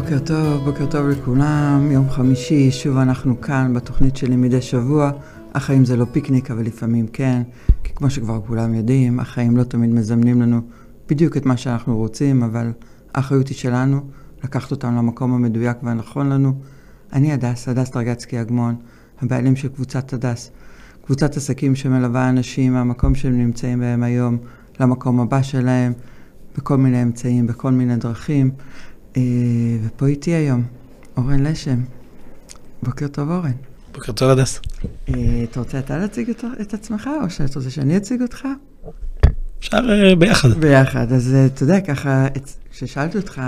בוקר טוב, בוקר טוב לכולם, יום חמישי, שוב אנחנו כאן בתוכנית שלי מדי שבוע. החיים זה לא פיקניק, אבל לפעמים כן, כי כמו שכבר כולם יודעים, החיים לא תמיד מזמנים לנו בדיוק את מה שאנחנו רוצים, אבל האחריות היא שלנו לקחת אותם למקום המדויק והנכון לנו. אני הדס, הדס דרגצקי אגמון, הבעלים של קבוצת הדס, קבוצת עסקים שמלווה אנשים מהמקום שהם נמצאים בהם היום למקום הבא שלהם, בכל מיני אמצעים, בכל מיני דרכים. אה, ופה איתי היום, אורן לשם. בוקר טוב, אורן. בוקר טוב, הדס. אה, אתה רוצה אתה להציג את, את עצמך, או שאתה רוצה שאני אציג אותך? אפשר uh, ביחד. ביחד. אז אתה יודע, ככה, כששאלתי אותך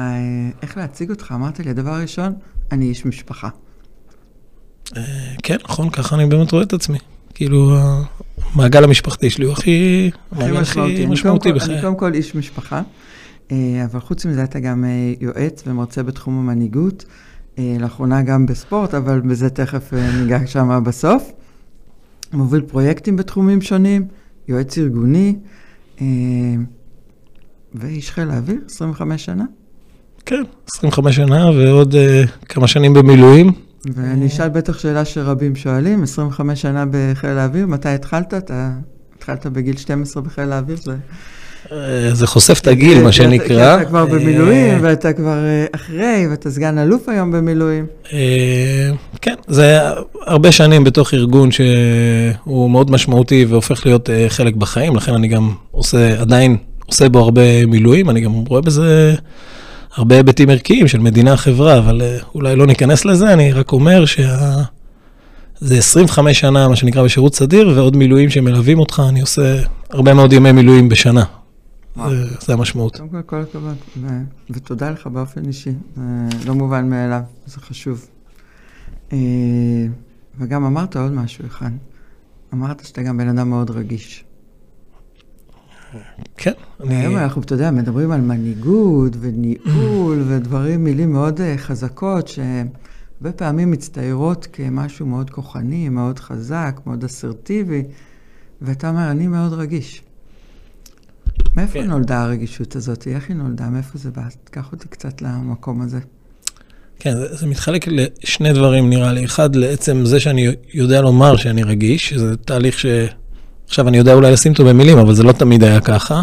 איך להציג אותך, אמרת לי, הדבר הראשון, אני איש משפחה. כן, נכון, ככה אני באמת רואה את עצמי. כאילו, המעגל המשפחתי שלי הוא הכי, משמעותי בחיי. אני קודם כל איש משפחה. אה, אבל חוץ מזה אתה גם אה, יועץ ומרצה בתחום המנהיגות, אה, לאחרונה גם בספורט, אבל בזה תכף ניגע שם בסוף. מוביל פרויקטים בתחומים שונים, יועץ ארגוני, ואיש חיל האוויר, 25 שנה. כן, 25 שנה ועוד uh, כמה שנים במילואים. ואני אשאל בטח שאלה שרבים שואלים, 25 שנה בחיל האוויר, מתי התחלת? אתה התחלת בגיל 12 בחיל האוויר? זה... אה, זה חושף את הגיל, מה שנקרא. אתה כבר במילואים, אה, ואתה כבר אה, אחרי, ואתה סגן אלוף היום במילואים. כן, זה הרבה שנים בתוך ארגון שהוא מאוד משמעותי והופך להיות חלק בחיים, לכן אני גם עושה, עדיין עושה בו הרבה מילואים, אני גם רואה בזה הרבה היבטים ערכיים של מדינה, חברה, אבל אולי לא ניכנס לזה, אני רק אומר שה... זה 25 שנה, מה שנקרא, בשירות סדיר, ועוד מילואים שמלווים אותך, אני עושה הרבה מאוד ימי מילואים בשנה. זה המשמעות. קודם כל, כל הכבוד, ותודה לך באופן אישי, זה לא מובן מאליו, זה חשוב. אה, וגם אמרת עוד משהו אחד, אמרת שאתה גם בן אדם מאוד רגיש. כן. היום אנחנו, אתה יודע, מדברים על מנהיגות וניהול ודברים, מילים מאוד אה, חזקות, שהרבה פעמים מצטיירות כמשהו מאוד כוחני, מאוד חזק, מאוד אסרטיבי, ואתה אומר, אני מאוד רגיש. מאיפה כן. נולדה הרגישות הזאת? איך היא נולדה? מאיפה זה בא? תקח אותי קצת למקום הזה. כן, זה, זה מתחלק לשני דברים נראה לי. אחד, לעצם זה שאני יודע לומר שאני רגיש, שזה תהליך ש... עכשיו אני יודע אולי לשים אותו במילים, אבל זה לא תמיד היה ככה.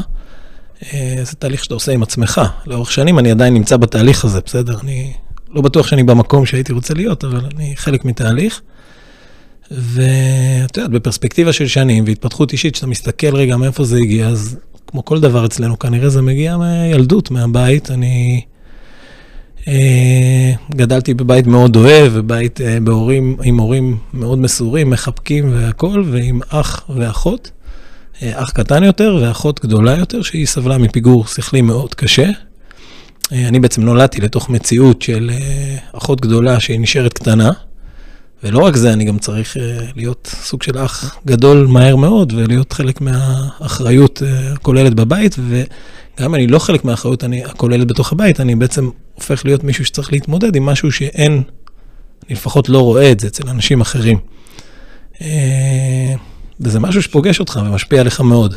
אה, זה תהליך שאתה עושה עם עצמך. לאורך שנים אני עדיין נמצא בתהליך הזה, בסדר? אני לא בטוח שאני במקום שהייתי רוצה להיות, אבל אני חלק מתהליך. ואת יודעת, בפרספקטיבה של שנים והתפתחות אישית, כשאתה מסתכל רגע מאיפה זה הגיע, אז כמו כל דבר אצלנו, כנראה זה מגיע מילדות, מהבית. אני אה, גדלתי בבית מאוד אוהב, ובית אה, בהורים, עם הורים מאוד מסורים, מחבקים והכול, ועם אח ואחות. אה, אח קטן יותר ואחות גדולה יותר, שהיא סבלה מפיגור שכלי מאוד קשה. אה, אני בעצם נולדתי לתוך מציאות של אה, אחות גדולה שהיא נשארת קטנה. ולא רק זה, אני גם צריך uh, להיות סוג של אח גדול מהר מאוד, ולהיות חלק מהאחריות uh, הכוללת בבית, וגם אני לא חלק מהאחריות הכוללת בתוך הבית, אני בעצם הופך להיות מישהו שצריך להתמודד עם משהו שאין, אני לפחות לא רואה את זה אצל אנשים אחרים. Uh, וזה משהו שפוגש אותך ומשפיע עליך מאוד.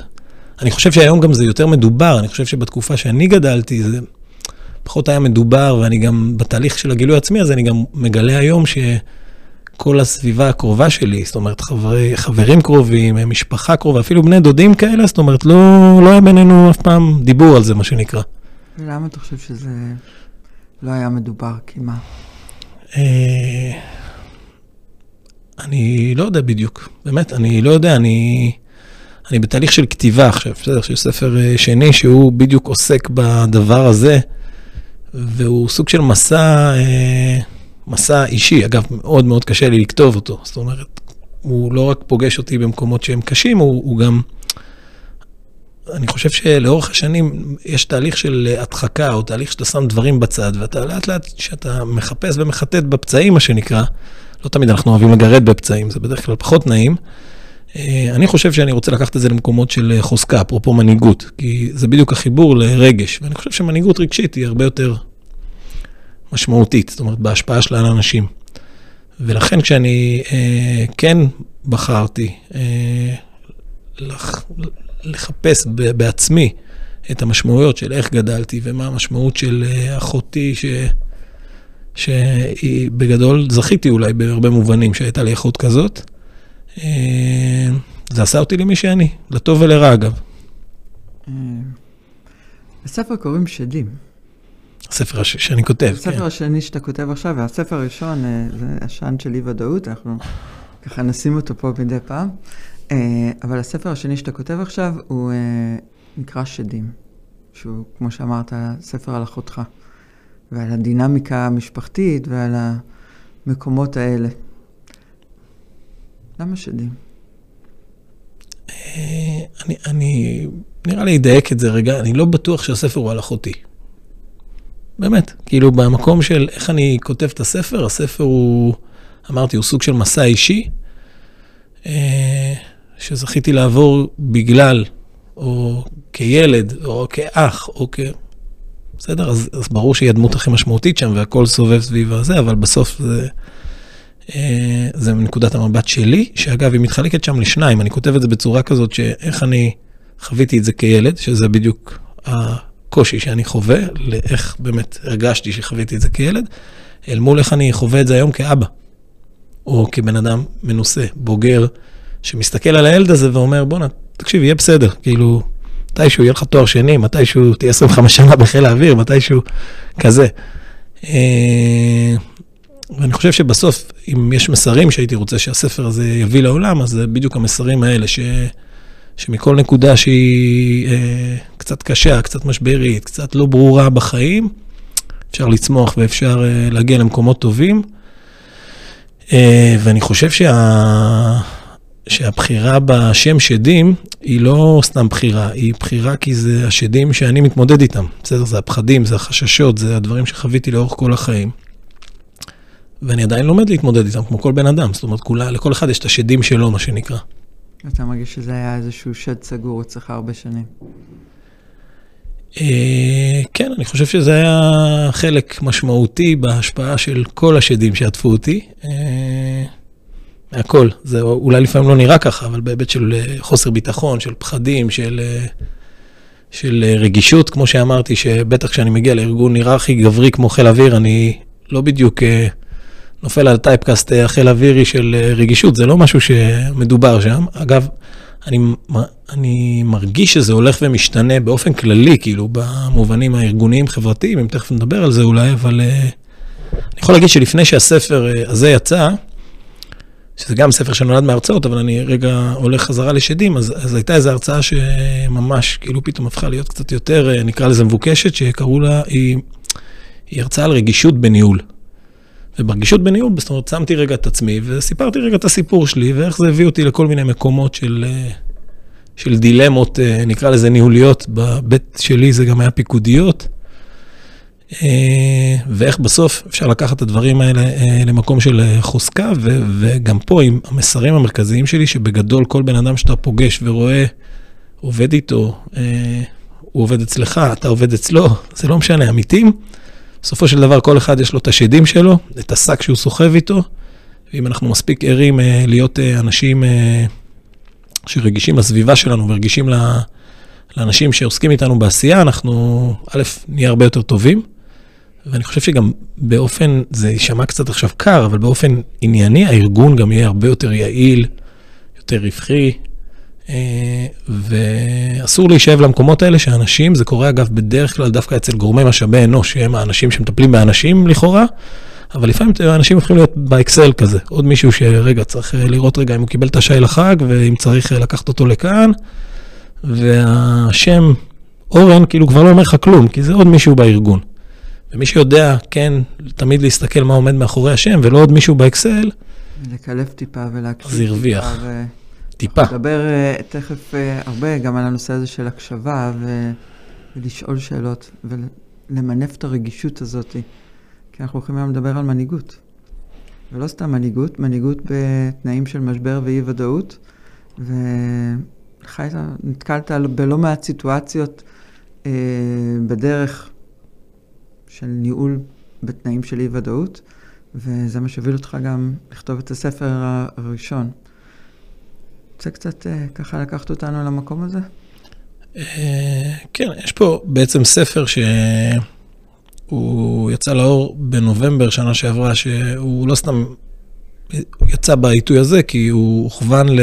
אני חושב שהיום גם זה יותר מדובר, אני חושב שבתקופה שאני גדלתי, זה פחות היה מדובר, ואני גם, בתהליך של הגילוי העצמי הזה, אני גם מגלה היום ש... כל הסביבה הקרובה שלי, זאת אומרת, חברי, חברים קרובים, משפחה קרובה, אפילו בני דודים כאלה, זאת אומרת, לא, לא היה בינינו אף פעם דיבור על זה, מה שנקרא. למה אתה חושב שזה לא היה מדובר? כי מה? אה, אני לא יודע בדיוק, באמת, אני לא יודע, אני, אני בתהליך של כתיבה עכשיו, בסדר, של ספר אה, שני, שהוא בדיוק עוסק בדבר הזה, והוא סוג של מסע... אה, מסע אישי, אגב, מאוד מאוד קשה לי לכתוב אותו. זאת אומרת, הוא לא רק פוגש אותי במקומות שהם קשים, הוא, הוא גם... אני חושב שלאורך השנים יש תהליך של הדחקה, או תהליך שאתה שם דברים בצד, ואתה לאט לאט, כשאתה מחפש ומחטט בפצעים, מה שנקרא, לא תמיד אנחנו אוהבים לגרד בפצעים, זה בדרך כלל פחות נעים. אה, אני חושב שאני רוצה לקחת את זה למקומות של חוזקה, אפרופו מנהיגות, כי זה בדיוק החיבור לרגש, ואני חושב שמנהיגות רגשית היא הרבה יותר משמעותית, זאת אומרת, בהשפעה שלה על אנשים. ולכן כשאני אה, כן בחרתי אה, לח, לחפש ב, בעצמי את המשמעויות של איך גדלתי ומה המשמעות של אה, אחותי שהיא בגדול, זכיתי אולי בהרבה מובנים שהייתה לי איכות כזאת. אה, זה עשה אותי למי שאני, לטוב ולרע אגב. לספר קוראים שדים. הספר הש... שאני כותב, הספר כן. השני שאתה כותב עכשיו, והספר הראשון זה עשן של אי ודאות, אנחנו ככה נשים אותו פה מדי פעם. אבל הספר השני שאתה כותב עכשיו הוא נקרא שדים, שהוא, כמו שאמרת, ספר על אחותך, ועל הדינמיקה המשפחתית ועל המקומות האלה. למה שדים? אני, אני, נראה לי אדייק את זה רגע, אני לא בטוח שהספר הוא על אחותי. באמת, כאילו במקום של איך אני כותב את הספר, הספר הוא, אמרתי, הוא סוג של מסע אישי, שזכיתי לעבור בגלל או כילד, או כאח, או כ... בסדר? אז, אז ברור שהיא הדמות הכי משמעותית שם, והכל סובב סביב הזה, אבל בסוף זה, אה, זה מנקודת המבט שלי, שאגב, היא מתחלקת שם לשניים. אני כותב את זה בצורה כזאת, שאיך אני חוויתי את זה כילד, שזה בדיוק הקושי שאני חווה, לאיך באמת הרגשתי שחוויתי את זה כילד, אל מול איך אני חווה את זה היום כאבא, או כבן אדם מנוסה, בוגר, שמסתכל על הילד הזה ואומר, בואנה, תקשיב, יהיה בסדר, כאילו, מתישהו יהיה לך תואר שני, מתישהו תהיה 25 שנה בחיל האוויר, מתישהו כזה. אה, ואני חושב שבסוף, אם יש מסרים שהייתי רוצה שהספר הזה יביא לעולם, אז זה בדיוק המסרים האלה, ש... שמכל נקודה שהיא אה, קצת קשה, קצת משברית, קצת לא ברורה בחיים, אפשר לצמוח ואפשר אה, להגיע למקומות טובים. אה, ואני חושב שה... שהבחירה בשם שדים היא לא סתם בחירה, היא בחירה כי זה השדים שאני מתמודד איתם. בסדר, זה הפחדים, זה החששות, זה הדברים שחוויתי לאורך כל החיים. ואני עדיין לומד להתמודד איתם, כמו כל בן אדם. זאת אומרת, כולה, לכל אחד יש את השדים שלו, מה שנקרא. אתה מרגיש שזה היה איזשהו שד סגור אצלך הרבה שנים. אה, כן, אני חושב שזה היה חלק משמעותי בהשפעה של כל השדים שעטפו אותי. אה, מהכל. זה אולי לפעמים לא נראה ככה, אבל בהיבט של אה, חוסר ביטחון, של פחדים, של, אה, של אה, רגישות, כמו שאמרתי, שבטח כשאני מגיע לארגון היררכי גברי כמו חיל אוויר, אני לא בדיוק נופל על טייפקאסט החיל אווירי של רגישות, זה לא משהו שמדובר שם. אגב, אני, אני מרגיש שזה הולך ומשתנה באופן כללי, כאילו, במובנים הארגוניים-חברתיים, אם תכף נדבר על זה אולי, אבל אני יכול להגיד שלפני שהספר הזה יצא, שזה גם ספר שנולד מהרצאות, אבל אני רגע הולך חזרה לשדים, אז, אז הייתה איזו הרצאה שממש, כאילו פתאום הפכה להיות קצת יותר, אה, נקרא לזה מבוקשת, שקראו לה, היא, היא הרצאה על רגישות בניהול. וברגישות בניהול, זאת אומרת, שמתי רגע את עצמי וסיפרתי רגע את הסיפור שלי, ואיך זה הביא אותי לכל מיני מקומות של, אה, של דילמות, אה, נקרא לזה ניהוליות, בבית שלי זה גם היה פיקודיות. אה, ואיך בסוף אפשר לקחת את הדברים האלה למקום של חוזקה, וגם פה עם המסרים המרכזיים שלי, שבגדול כל בן אדם שאתה פוגש ורואה, עובד איתו, הוא עובד אצלך, אתה עובד אצלו, זה לא משנה, עמיתים. בסופו של דבר כל אחד יש לו את השדים שלו, את השק שהוא סוחב איתו, ואם אנחנו מספיק ערים להיות אנשים שרגישים לסביבה שלנו ורגישים לאנשים שעוסקים איתנו בעשייה, אנחנו א', נהיה הרבה יותר טובים. ואני חושב שגם באופן, זה יישמע קצת עכשיו קר, אבל באופן ענייני, הארגון גם יהיה הרבה יותר יעיל, יותר רווחי, אה, ואסור להישאב למקומות האלה שאנשים, זה קורה אגב בדרך כלל דווקא אצל גורמי משאבי אנוש, שהם האנשים שמטפלים באנשים לכאורה, אבל לפעמים האנשים יכולים להיות באקסל כזה, עוד מישהו שרגע צריך אה, לראות רגע אם הוא קיבל את השי לחג, ואם צריך אה, לקחת אותו לכאן, והשם אורן כאילו כבר לא אומר לך כלום, כי זה עוד מישהו בארגון. ומי שיודע, כן, תמיד להסתכל מה עומד מאחורי השם, ולא עוד מישהו באקסל. לקלף טיפה ולהקשיב טיפה. אז הרוויח. ו... טיפה. נדבר uh, תכף uh, הרבה גם על הנושא הזה של הקשבה ו... ולשאול שאלות ולמנף את הרגישות הזאת. כי אנחנו הולכים היום לדבר על מנהיגות. ולא סתם מנהיגות, מנהיגות בתנאים של משבר ואי-ודאות. וחי, נתקלת בלא מעט סיטואציות uh, בדרך של ניהול בתנאים של אי-ודאות, וזה מה שהוביל אותך גם לכתוב את הספר הראשון. רוצה קצת אה, ככה לקחת אותנו למקום הזה? אה, כן, יש פה בעצם ספר ש... הוא יצא לאור בנובמבר שנה שעברה, שהוא לא סתם יצא בעיתוי הזה, כי הוא הוכוון ל...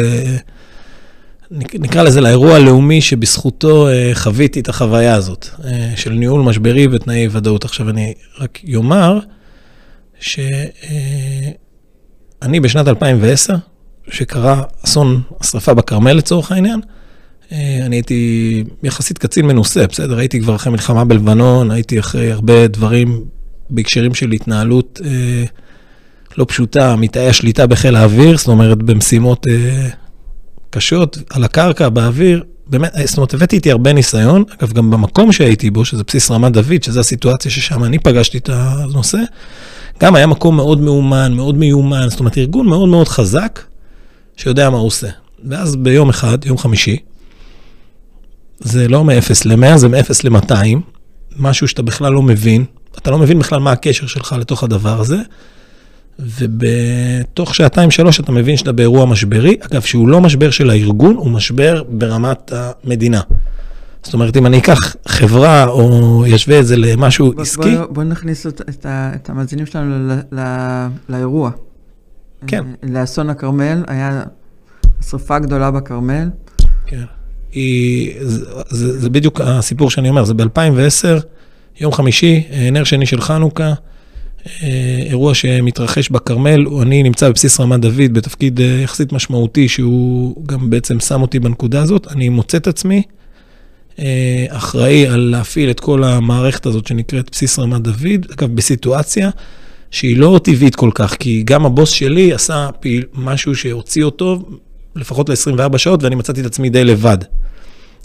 נקרא לזה לאירוע הלאומי שבזכותו אה, חוויתי את החוויה הזאת של ניהול משברי ותנאי ודאות. עכשיו אני רק יאמר שאני בשנת 2010, שקרה אסון השרפה בכרמל לצורך העניין, אני הייתי יחסית קצין מנוסה, בסדר? הייתי כבר אחרי מלחמה בלבנון, הייתי אחרי הרבה דברים בהקשרים של התנהלות לא פשוטה, מתאי השליטה בחיל האוויר, זאת אומרת במשימות קשות על הקרקע, באוויר, באמת, זאת אומרת, הבאתי איתי הרבה ניסיון. אגב, גם במקום שהייתי בו, שזה בסיס רמת דוד, שזו הסיטואציה ששם אני פגשתי את הנושא, גם היה מקום מאוד מאומן, מאוד מיומן, זאת אומרת, ארגון מאוד מאוד חזק, שיודע מה הוא עושה. ואז ביום אחד, יום חמישי, זה לא מ-0 ל-100, זה מ-0 ל-200, משהו שאתה בכלל לא מבין, אתה לא מבין בכלל מה הקשר שלך לתוך הדבר הזה. ובתוך שעתיים-שלוש אתה מבין שאתה באירוע משברי, אגב, שהוא לא משבר של הארגון, הוא משבר ברמת המדינה. זאת אומרת, אם אני אקח חברה או ישווה את זה למשהו בוא, עסקי... בוא, בוא נכניס את, את, את המאזינים שלנו ל, ל, לאירוע. כן. לאסון הכרמל, היה שרפה גדולה בכרמל. כן. היא, זה, זה, זה בדיוק הסיפור שאני אומר, זה ב-2010, יום חמישי, נר שני של חנוכה. אה, אירוע שמתרחש בכרמל, אני נמצא בבסיס רמת דוד בתפקיד אה, יחסית משמעותי, שהוא גם בעצם שם אותי בנקודה הזאת. אני מוצא את עצמי אה, אחראי על להפעיל את כל המערכת הזאת שנקראת בסיס רמת דוד, אגב, בסיטואציה שהיא לא טבעית כל כך, כי גם הבוס שלי עשה פעיל, משהו שהוציא אותו לפחות ל-24 שעות, ואני מצאתי את עצמי די לבד.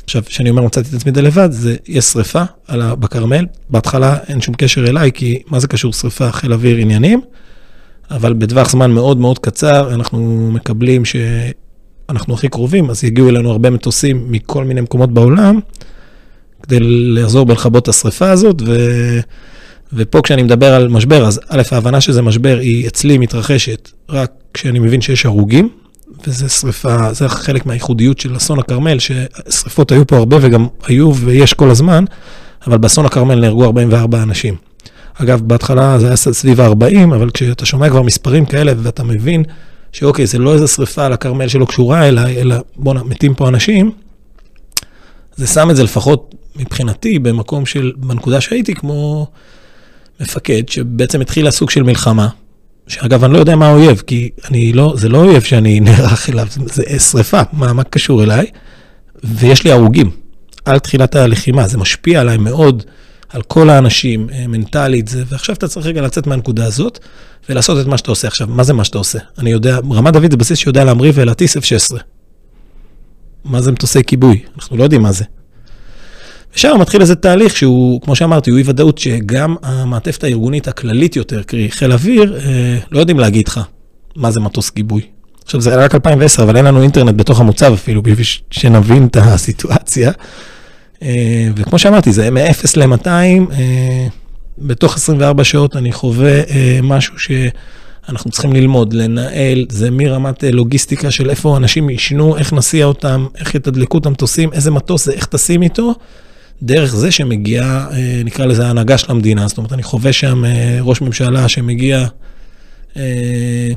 עכשיו, כשאני אומר מצאתי את עצמי די לבד, זה יש שריפה בכרמל. בהתחלה אין שום קשר אליי, כי מה זה קשור שריפה, חיל אוויר עניינים, אבל בטווח זמן מאוד מאוד קצר אנחנו מקבלים שאנחנו הכי קרובים, אז יגיעו אלינו הרבה מטוסים מכל מיני מקומות בעולם, כדי לעזור בלכבות את השריפה הזאת, ו... ופה כשאני מדבר על משבר, אז א', ההבנה שזה משבר היא אצלי מתרחשת רק כשאני מבין שיש הרוגים, וזה שריפה, זה חלק מהייחודיות של אסון הכרמל, ששריפות היו פה הרבה וגם היו ויש כל הזמן, אבל באסון הכרמל נהרגו 44 אנשים. אגב, בהתחלה זה היה סביב ה-40, אבל כשאתה שומע כבר מספרים כאלה ואתה מבין שאוקיי, זה לא איזה שריפה על הכרמל שלא קשורה אליי, אלא בואנה, מתים פה אנשים, זה שם את זה לפחות מבחינתי במקום של, בנקודה שהייתי, כמו מפקד, שבעצם התחיל הסוג של מלחמה, שאגב, אני לא יודע מה האויב, כי אני לא, זה לא אויב שאני נערך אליו, זה שריפה, מה, מה קשור אליי? ויש לי הרוגים על תחילת הלחימה, זה משפיע עליי מאוד, על כל האנשים, אה, מנטלית, זה, ועכשיו אתה צריך רגע לצאת מהנקודה הזאת, ולעשות את מה שאתה עושה. עכשיו, מה זה מה שאתה עושה? אני יודע, רמת דוד זה בסיס שיודע להמריא ולהטיס F-16. מה זה מטוסי כיבוי? אנחנו לא יודעים מה זה. ושם מתחיל איזה תהליך שהוא, כמו שאמרתי, הוא אי ודאות שגם המעטפת הארגונית הכללית יותר, קרי חיל אוויר, אה, לא יודעים להגיד לך מה זה מטוס גיבוי. עכשיו, זה רק 2010, אבל אין לנו אינטרנט בתוך המוצב אפילו, בשביל שנבין את הסיטואציה. אה, וכמו שאמרתי, זה מ-0 ל-200, אה, בתוך 24 שעות אני חווה אה, משהו שאנחנו צריכים ללמוד, לנהל, זה מרמת אה, לוגיסטיקה של איפה אנשים יישנו, איך נסיע אותם, איך יתדלקו את המטוסים, איזה מטוס זה, איך טסים איתו. דרך זה שמגיעה, אה, נקרא לזה ההנהגה של המדינה. זאת אומרת, אני חווה שם אה, ראש ממשלה שמגיע אה,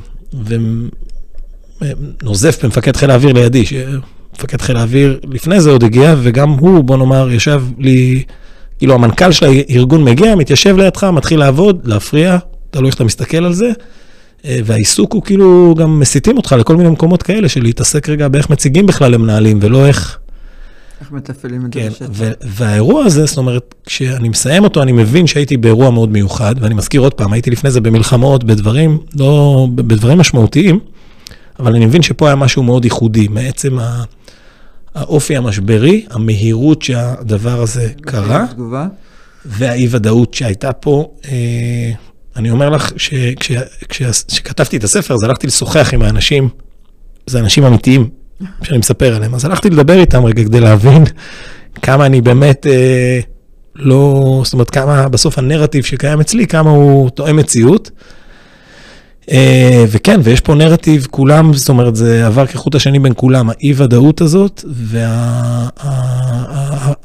ונוזף במפקד חיל האוויר לידי, שמפקד חיל האוויר לפני זה עוד הגיע, וגם הוא, בוא נאמר, ישב לי, כאילו המנכ"ל של הארגון מגיע, מתיישב לידך, מתחיל לעבוד, להפריע, תלוי איך אתה מסתכל על זה. והעיסוק הוא כאילו, גם מסיתים אותך לכל מיני מקומות כאלה, של להתעסק רגע באיך מציגים בכלל למנהלים, ולא איך איך מתפעלים את כן, זה בשטח. והאירוע הזה, זאת אומרת, כשאני מסיים אותו, אני מבין שהייתי באירוע מאוד מיוחד, ואני מזכיר עוד פעם, הייתי לפני זה במלחמות, בדברים, לא, בדברים משמעותיים, אבל אני מבין שפה היה משהו מאוד ייחודי, מעצם האופי המשברי, המהירות שהדבר הזה קרה, והאי-ודאות שהייתה פה. אה, אני אומר לך שכשכתבתי את הספר, אז הלכתי לשוחח עם האנשים, זה אנשים אמיתיים, שאני מספר עליהם. אז הלכתי לדבר איתם רגע כדי להבין כמה אני באמת אה, לא, זאת אומרת, כמה בסוף הנרטיב שקיים אצלי, כמה הוא תואם מציאות. אה, וכן, ויש פה נרטיב, כולם, זאת אומרת, זה עבר כחוט השני בין כולם, האי-ודאות הזאת והחוסר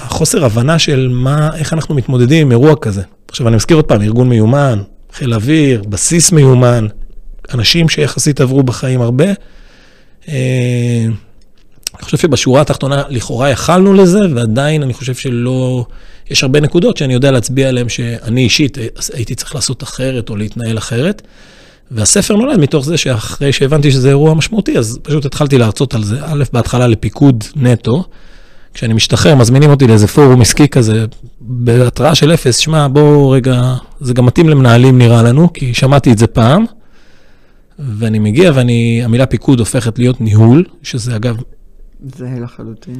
חוסר הבנה של מה, איך אנחנו מתמודדים עם אירוע כזה. עכשיו, אני מזכיר עוד פעם, ארגון מיומן, חיל אוויר, בסיס מיומן, אנשים שיחסית עברו בחיים הרבה. אה, אני חושב שבשורה התחתונה, לכאורה יכלנו לזה, ועדיין אני חושב שלא... יש הרבה נקודות שאני יודע להצביע עליהן שאני אישית הייתי צריך לעשות אחרת או להתנהל אחרת. והספר נולד מתוך זה שאחרי שהבנתי שזה אירוע משמעותי, אז פשוט התחלתי להרצות על זה. א', בהתחלה לפיקוד נטו. כשאני משתחרר, מזמינים אותי לאיזה פורום עסקי כזה, בהתראה של אפס, שמע, בוא רגע, זה גם מתאים למנהלים נראה לנו, כי שמעתי את זה פעם, ואני מגיע ואני, המילה פיקוד הופכת להיות ניהול, שזה אגב... זהה לחלוטין.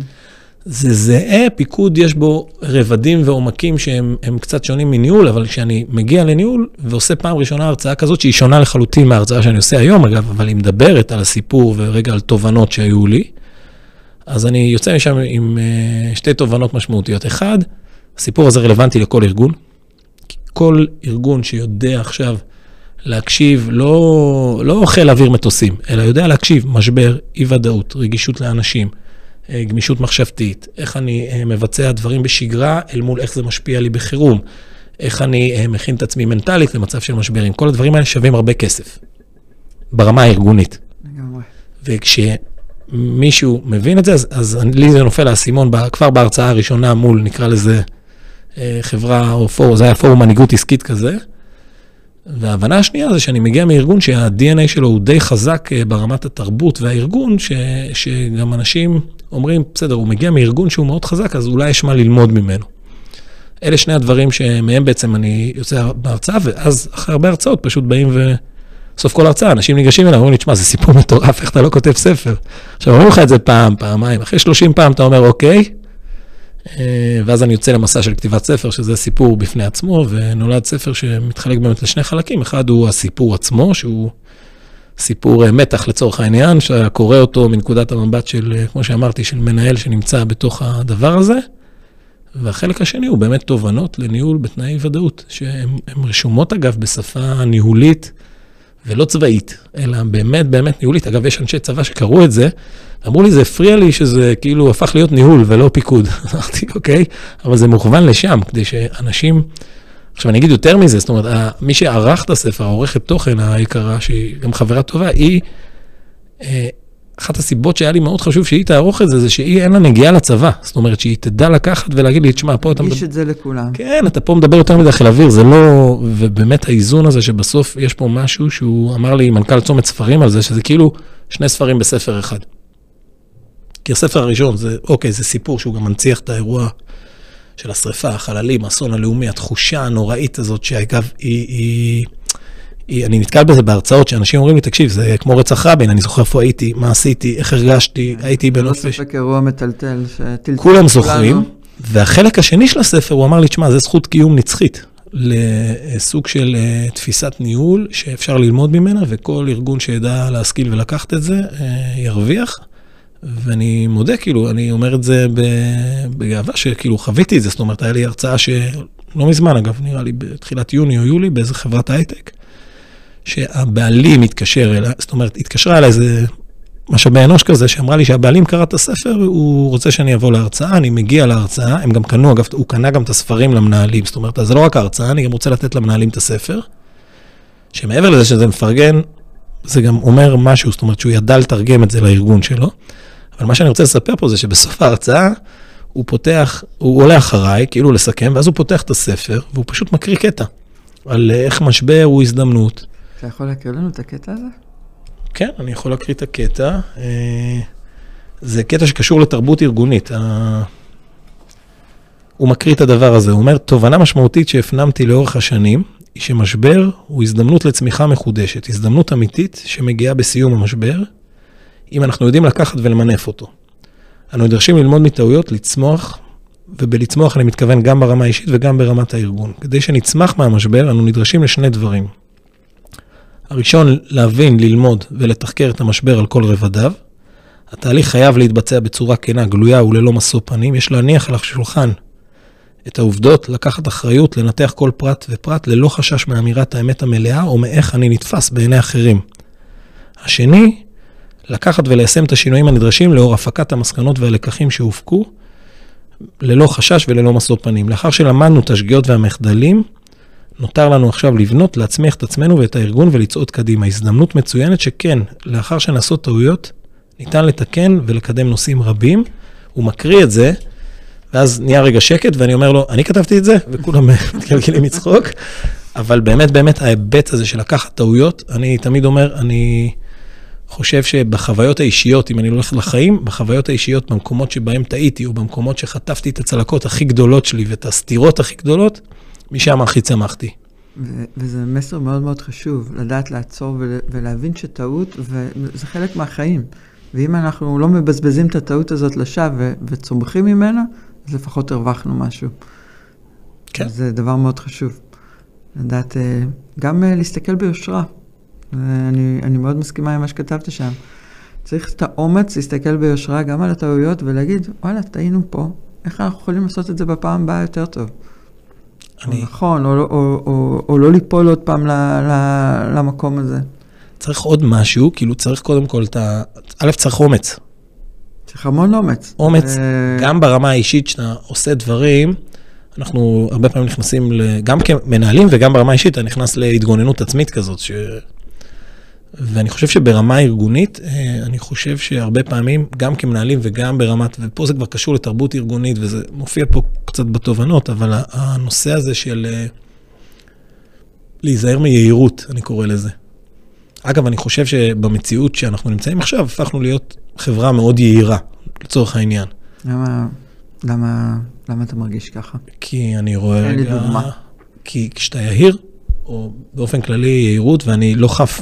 זה זהה, פיקוד יש בו רבדים ועומקים שהם קצת שונים מניהול, אבל כשאני מגיע לניהול ועושה פעם ראשונה הרצאה כזאת, שהיא שונה לחלוטין מההרצאה שאני עושה היום, אגב, אבל היא מדברת על הסיפור ורגע על תובנות שהיו לי, אז אני יוצא משם עם uh, שתי תובנות משמעותיות. אחד, הסיפור הזה רלוונטי לכל ארגון. כל ארגון שיודע עכשיו להקשיב, לא, לא חיל אוויר מטוסים, אלא יודע להקשיב, משבר, אי-ודאות, רגישות לאנשים, אה, גמישות מחשבתית, איך אני אה, מבצע דברים בשגרה אל מול איך זה משפיע לי בחירום, איך אני מכין את עצמי מנטלית למצב של משברים. כל הדברים האלה שווים הרבה כסף, ברמה הארגונית. לגמרי. וכש... מישהו מבין את זה, אז, אז לי זה נופל האסימון כבר בהרצאה הראשונה מול, נקרא לזה, אה, חברה או פורום, זה היה פורום מנהיגות עסקית כזה. וההבנה השנייה זה שאני מגיע מארגון שה-DNA שלו הוא די חזק אה, ברמת התרבות והארגון, ש, שגם אנשים אומרים, בסדר, הוא מגיע מארגון שהוא מאוד חזק, אז אולי יש מה ללמוד ממנו. אלה שני הדברים שמהם בעצם אני יוצא בהרצאה, ואז אחרי הרבה הרצאות פשוט באים ו... בסוף כל הרצאה, אנשים ניגשים אליי, אומרים לי, תשמע, זה סיפור מטורף, איך אתה לא כותב ספר? עכשיו, אומרים לך את זה פעם, פעמיים, אחרי 30 פעם אתה אומר, אוקיי, ואז אני יוצא למסע של כתיבת ספר, שזה סיפור בפני עצמו, ונולד ספר שמתחלק באמת לשני חלקים. אחד הוא הסיפור עצמו, שהוא סיפור אה, מתח לצורך העניין, שאתה קורא אותו מנקודת המבט של, אה, כמו שאמרתי, של מנהל שנמצא בתוך הדבר הזה. והחלק השני הוא באמת תובנות לניהול בתנאי ודאות, שהן רשומות אגב בשפה ניהולית. ולא צבאית, אלא באמת באמת ניהולית. אגב, יש אנשי צבא שקראו את זה, אמרו לי, זה הפריע לי שזה כאילו הפך להיות ניהול ולא פיקוד. אמרתי, אוקיי, אבל זה מוכוון לשם, כדי שאנשים... עכשיו, אני אגיד יותר מזה, זאת אומרת, מי שערך את הספר, העורכת תוכן היקרה, שהיא גם חברה טובה, היא אה, אחת הסיבות שהיה לי מאוד חשוב שהיא תערוך את זה, זה שהיא אין לה נגיעה לצבא. זאת אומרת, שהיא תדע לקחת ולהגיד לי, תשמע, פה אתה מדבר... תגיש את זה לכולם. כן, אתה פה מדבר יותר מדי חיל אוויר, זה לא... ובאמת האיזון הזה שבסוף יש פה משהו שהוא אמר לי, מנכ"ל צומת ספרים על זה, שזה כאילו שני ספרים בספר אחד. כי הספר הראשון זה, אוקיי, זה סיפור שהוא גם מנציח את האירוע של השריפה, החללים, האסון הלאומי, התחושה הנוראית הזאת, שאגב, היא... היא אני נתקל בזה בהרצאות, שאנשים אומרים לי, תקשיב, זה כמו רצח רבין, אני זוכר איפה הייתי, מה עשיתי, איך הרגשתי, הייתי בנופש. לא ספק אירוע מטלטל, שטלטל כולם זוכרים, והחלק השני של הספר, הוא אמר לי, תשמע, זה זכות קיום נצחית. לסוג של uh, תפיסת ניהול שאפשר ללמוד ממנה, וכל ארגון שידע להשכיל ולקחת את זה, uh, ירוויח. ואני מודה, כאילו, אני אומר את זה בגאווה, שכאילו חוויתי את זה, זאת אומרת, היה לי הרצאה שלא מזמן, אגב, נראה לי בתחילת יוני או יולי, באיזה חברת הייטק, שהבעלים התקשר אליי, זאת אומרת, התקשרה אליי איזה משאבי אנוש כזה, שאמרה לי שהבעלים קרא את הספר, הוא רוצה שאני אבוא להרצאה, אני מגיע להרצאה, הם גם קנו, אגב, הוא קנה גם את הספרים למנהלים, זאת אומרת, זה לא רק ההרצאה, אני גם רוצה לתת למנהלים את הספר, שמעבר לזה שזה מפרגן, זה גם אומר משהו, זאת אומרת שהוא ידע לתרגם את זה לארגון שלו. אבל מה שאני רוצה לספר פה זה שבסוף ההרצאה, הוא פותח, הוא עולה אחריי, כאילו לסכם, ואז הוא פותח את הספר, והוא פשוט מקריא קטע על איך משבר הוא הזדמנות. אתה יכול להקריא לנו את הקטע הזה? כן, אני יכול להקריא את הקטע. אה, זה קטע שקשור לתרבות ארגונית. הוא מקריא את הדבר הזה, הוא אומר, תובנה משמעותית שהפנמתי לאורך השנים, היא שמשבר הוא הזדמנות לצמיחה מחודשת, הזדמנות אמיתית שמגיעה בסיום המשבר, אם אנחנו יודעים לקחת ולמנף אותו. אנו נדרשים ללמוד מטעויות, לצמוח, ובלצמוח אני מתכוון גם ברמה האישית וגם ברמת הארגון. כדי שנצמח מהמשבר, אנו נדרשים לשני דברים. הראשון, להבין, ללמוד ולתחקר את המשבר על כל רבדיו. התהליך חייב להתבצע בצורה כנה, גלויה וללא משוא פנים. יש להניח על השולחן את העובדות, לקחת אחריות, לנתח כל פרט ופרט ללא חשש מאמירת האמת המלאה או מאיך אני נתפס בעיני אחרים. השני, לקחת וליישם את השינויים הנדרשים לאור הפקת המסקנות והלקחים שהופקו, ללא חשש וללא משוא פנים. לאחר שלמדנו את השגיאות והמחדלים, נותר לנו עכשיו לבנות, להצמיח את עצמנו ואת הארגון ולצעוד קדימה. הזדמנות מצוינת שכן, לאחר שנעשות טעויות, ניתן לתקן ולקדם נושאים רבים. הוא מקריא את זה, ואז נהיה רגע שקט, ואני אומר לו, אני כתבתי את זה? וכולם מתגלגלים מצחוק. אבל באמת, באמת, ההיבט הזה של לקחת טעויות, אני תמיד אומר, אני חושב שבחוויות האישיות, אם אני הולך לחיים, בחוויות האישיות, במקומות שבהם טעיתי, או במקומות שחטפתי את הצלקות הכי גדולות שלי ואת הסתירות הכי גדולות, משם הכי צמחתי. וזה מסר מאוד מאוד חשוב, לדעת לעצור ולהבין שטעות, וזה חלק מהחיים. ואם אנחנו לא מבזבזים את הטעות הזאת לשווא וצומחים ממנה, אז לפחות הרווחנו משהו. כן. זה דבר מאוד חשוב. לדעת אה, גם אה, להסתכל ביושרה. אני, אני מאוד מסכימה עם מה שכתבת שם. צריך את האומץ להסתכל ביושרה גם על הטעויות ולהגיד, וואלה, טעינו פה, איך אנחנו יכולים לעשות את זה בפעם הבאה יותר טוב? אני... נכון, או, או, או, או, או לא ליפול עוד פעם ל, ל, למקום הזה. צריך עוד משהו, כאילו צריך קודם כל את ה... א', צריך אומץ. צריך המון אומץ. אומץ, ו... גם ברמה האישית שאתה עושה דברים, אנחנו הרבה פעמים נכנסים, גם כמנהלים וגם ברמה האישית, אתה נכנס להתגוננות עצמית כזאת. ש... ואני חושב שברמה ארגונית, אה, אני חושב שהרבה פעמים, גם כמנהלים וגם ברמת, ופה זה כבר קשור לתרבות ארגונית, וזה מופיע פה קצת בתובנות, אבל הנושא הזה של אה, להיזהר מיהירות, אני קורא לזה. אגב, אני חושב שבמציאות שאנחנו נמצאים עכשיו, הפכנו להיות חברה מאוד יהירה, לצורך העניין. למה, למה, למה אתה מרגיש ככה? כי אני רואה. תן לי דוגמה. כי כשאתה יהיר, או באופן כללי יהירות, ואני לא חף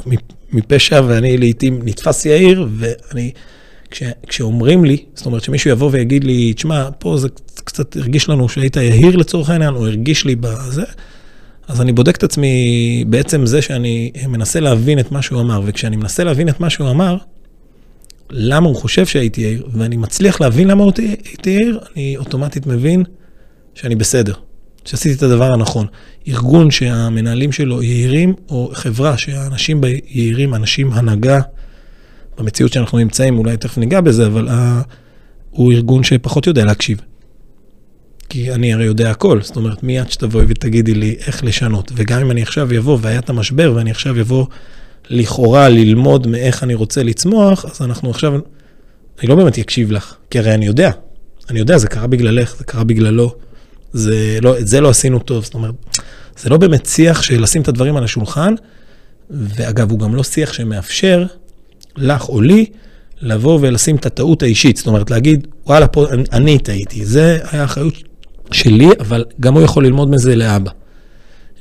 מפשע, ואני לעיתים נתפס יהיר, ואני... כש, כשאומרים לי, זאת אומרת שמישהו יבוא ויגיד לי, תשמע, פה זה קצת הרגיש לנו שהיית יהיר לצורך העניין, או הרגיש לי בזה, אז אני בודק את עצמי בעצם זה שאני מנסה להבין את מה שהוא אמר, וכשאני מנסה להבין את מה שהוא אמר, למה הוא חושב שהייתי יאיר, ואני מצליח להבין למה הייתי יאיר, אני אוטומטית מבין שאני בסדר, שעשיתי את הדבר הנכון. ארגון שהמנהלים שלו יהירים, או חברה שהאנשים בה יהירים, אנשים הנהגה, במציאות שאנחנו נמצאים, אולי תכף ניגע בזה, אבל uh, הוא ארגון שפחות יודע להקשיב. כי אני הרי יודע הכל, זאת אומרת, מיד שתבואי ותגידי לי איך לשנות. וגם אם אני עכשיו אבוא והיה את המשבר, ואני עכשיו אבוא לכאורה ללמוד מאיך אני רוצה לצמוח, אז אנחנו עכשיו, אני לא באמת אקשיב לך, כי הרי אני יודע. אני יודע, זה קרה בגללך, זה קרה בגללו. זה לא, את זה לא עשינו טוב, זאת אומרת, זה לא באמת שיח של לשים את הדברים על השולחן, ואגב, הוא גם לא שיח שמאפשר לך או לי לבוא ולשים את הטעות האישית, זאת אומרת, להגיד, וואלה, פה אני, אני טעיתי. זה היה אחריות שלי, אבל גם הוא יכול ללמוד מזה לאבא.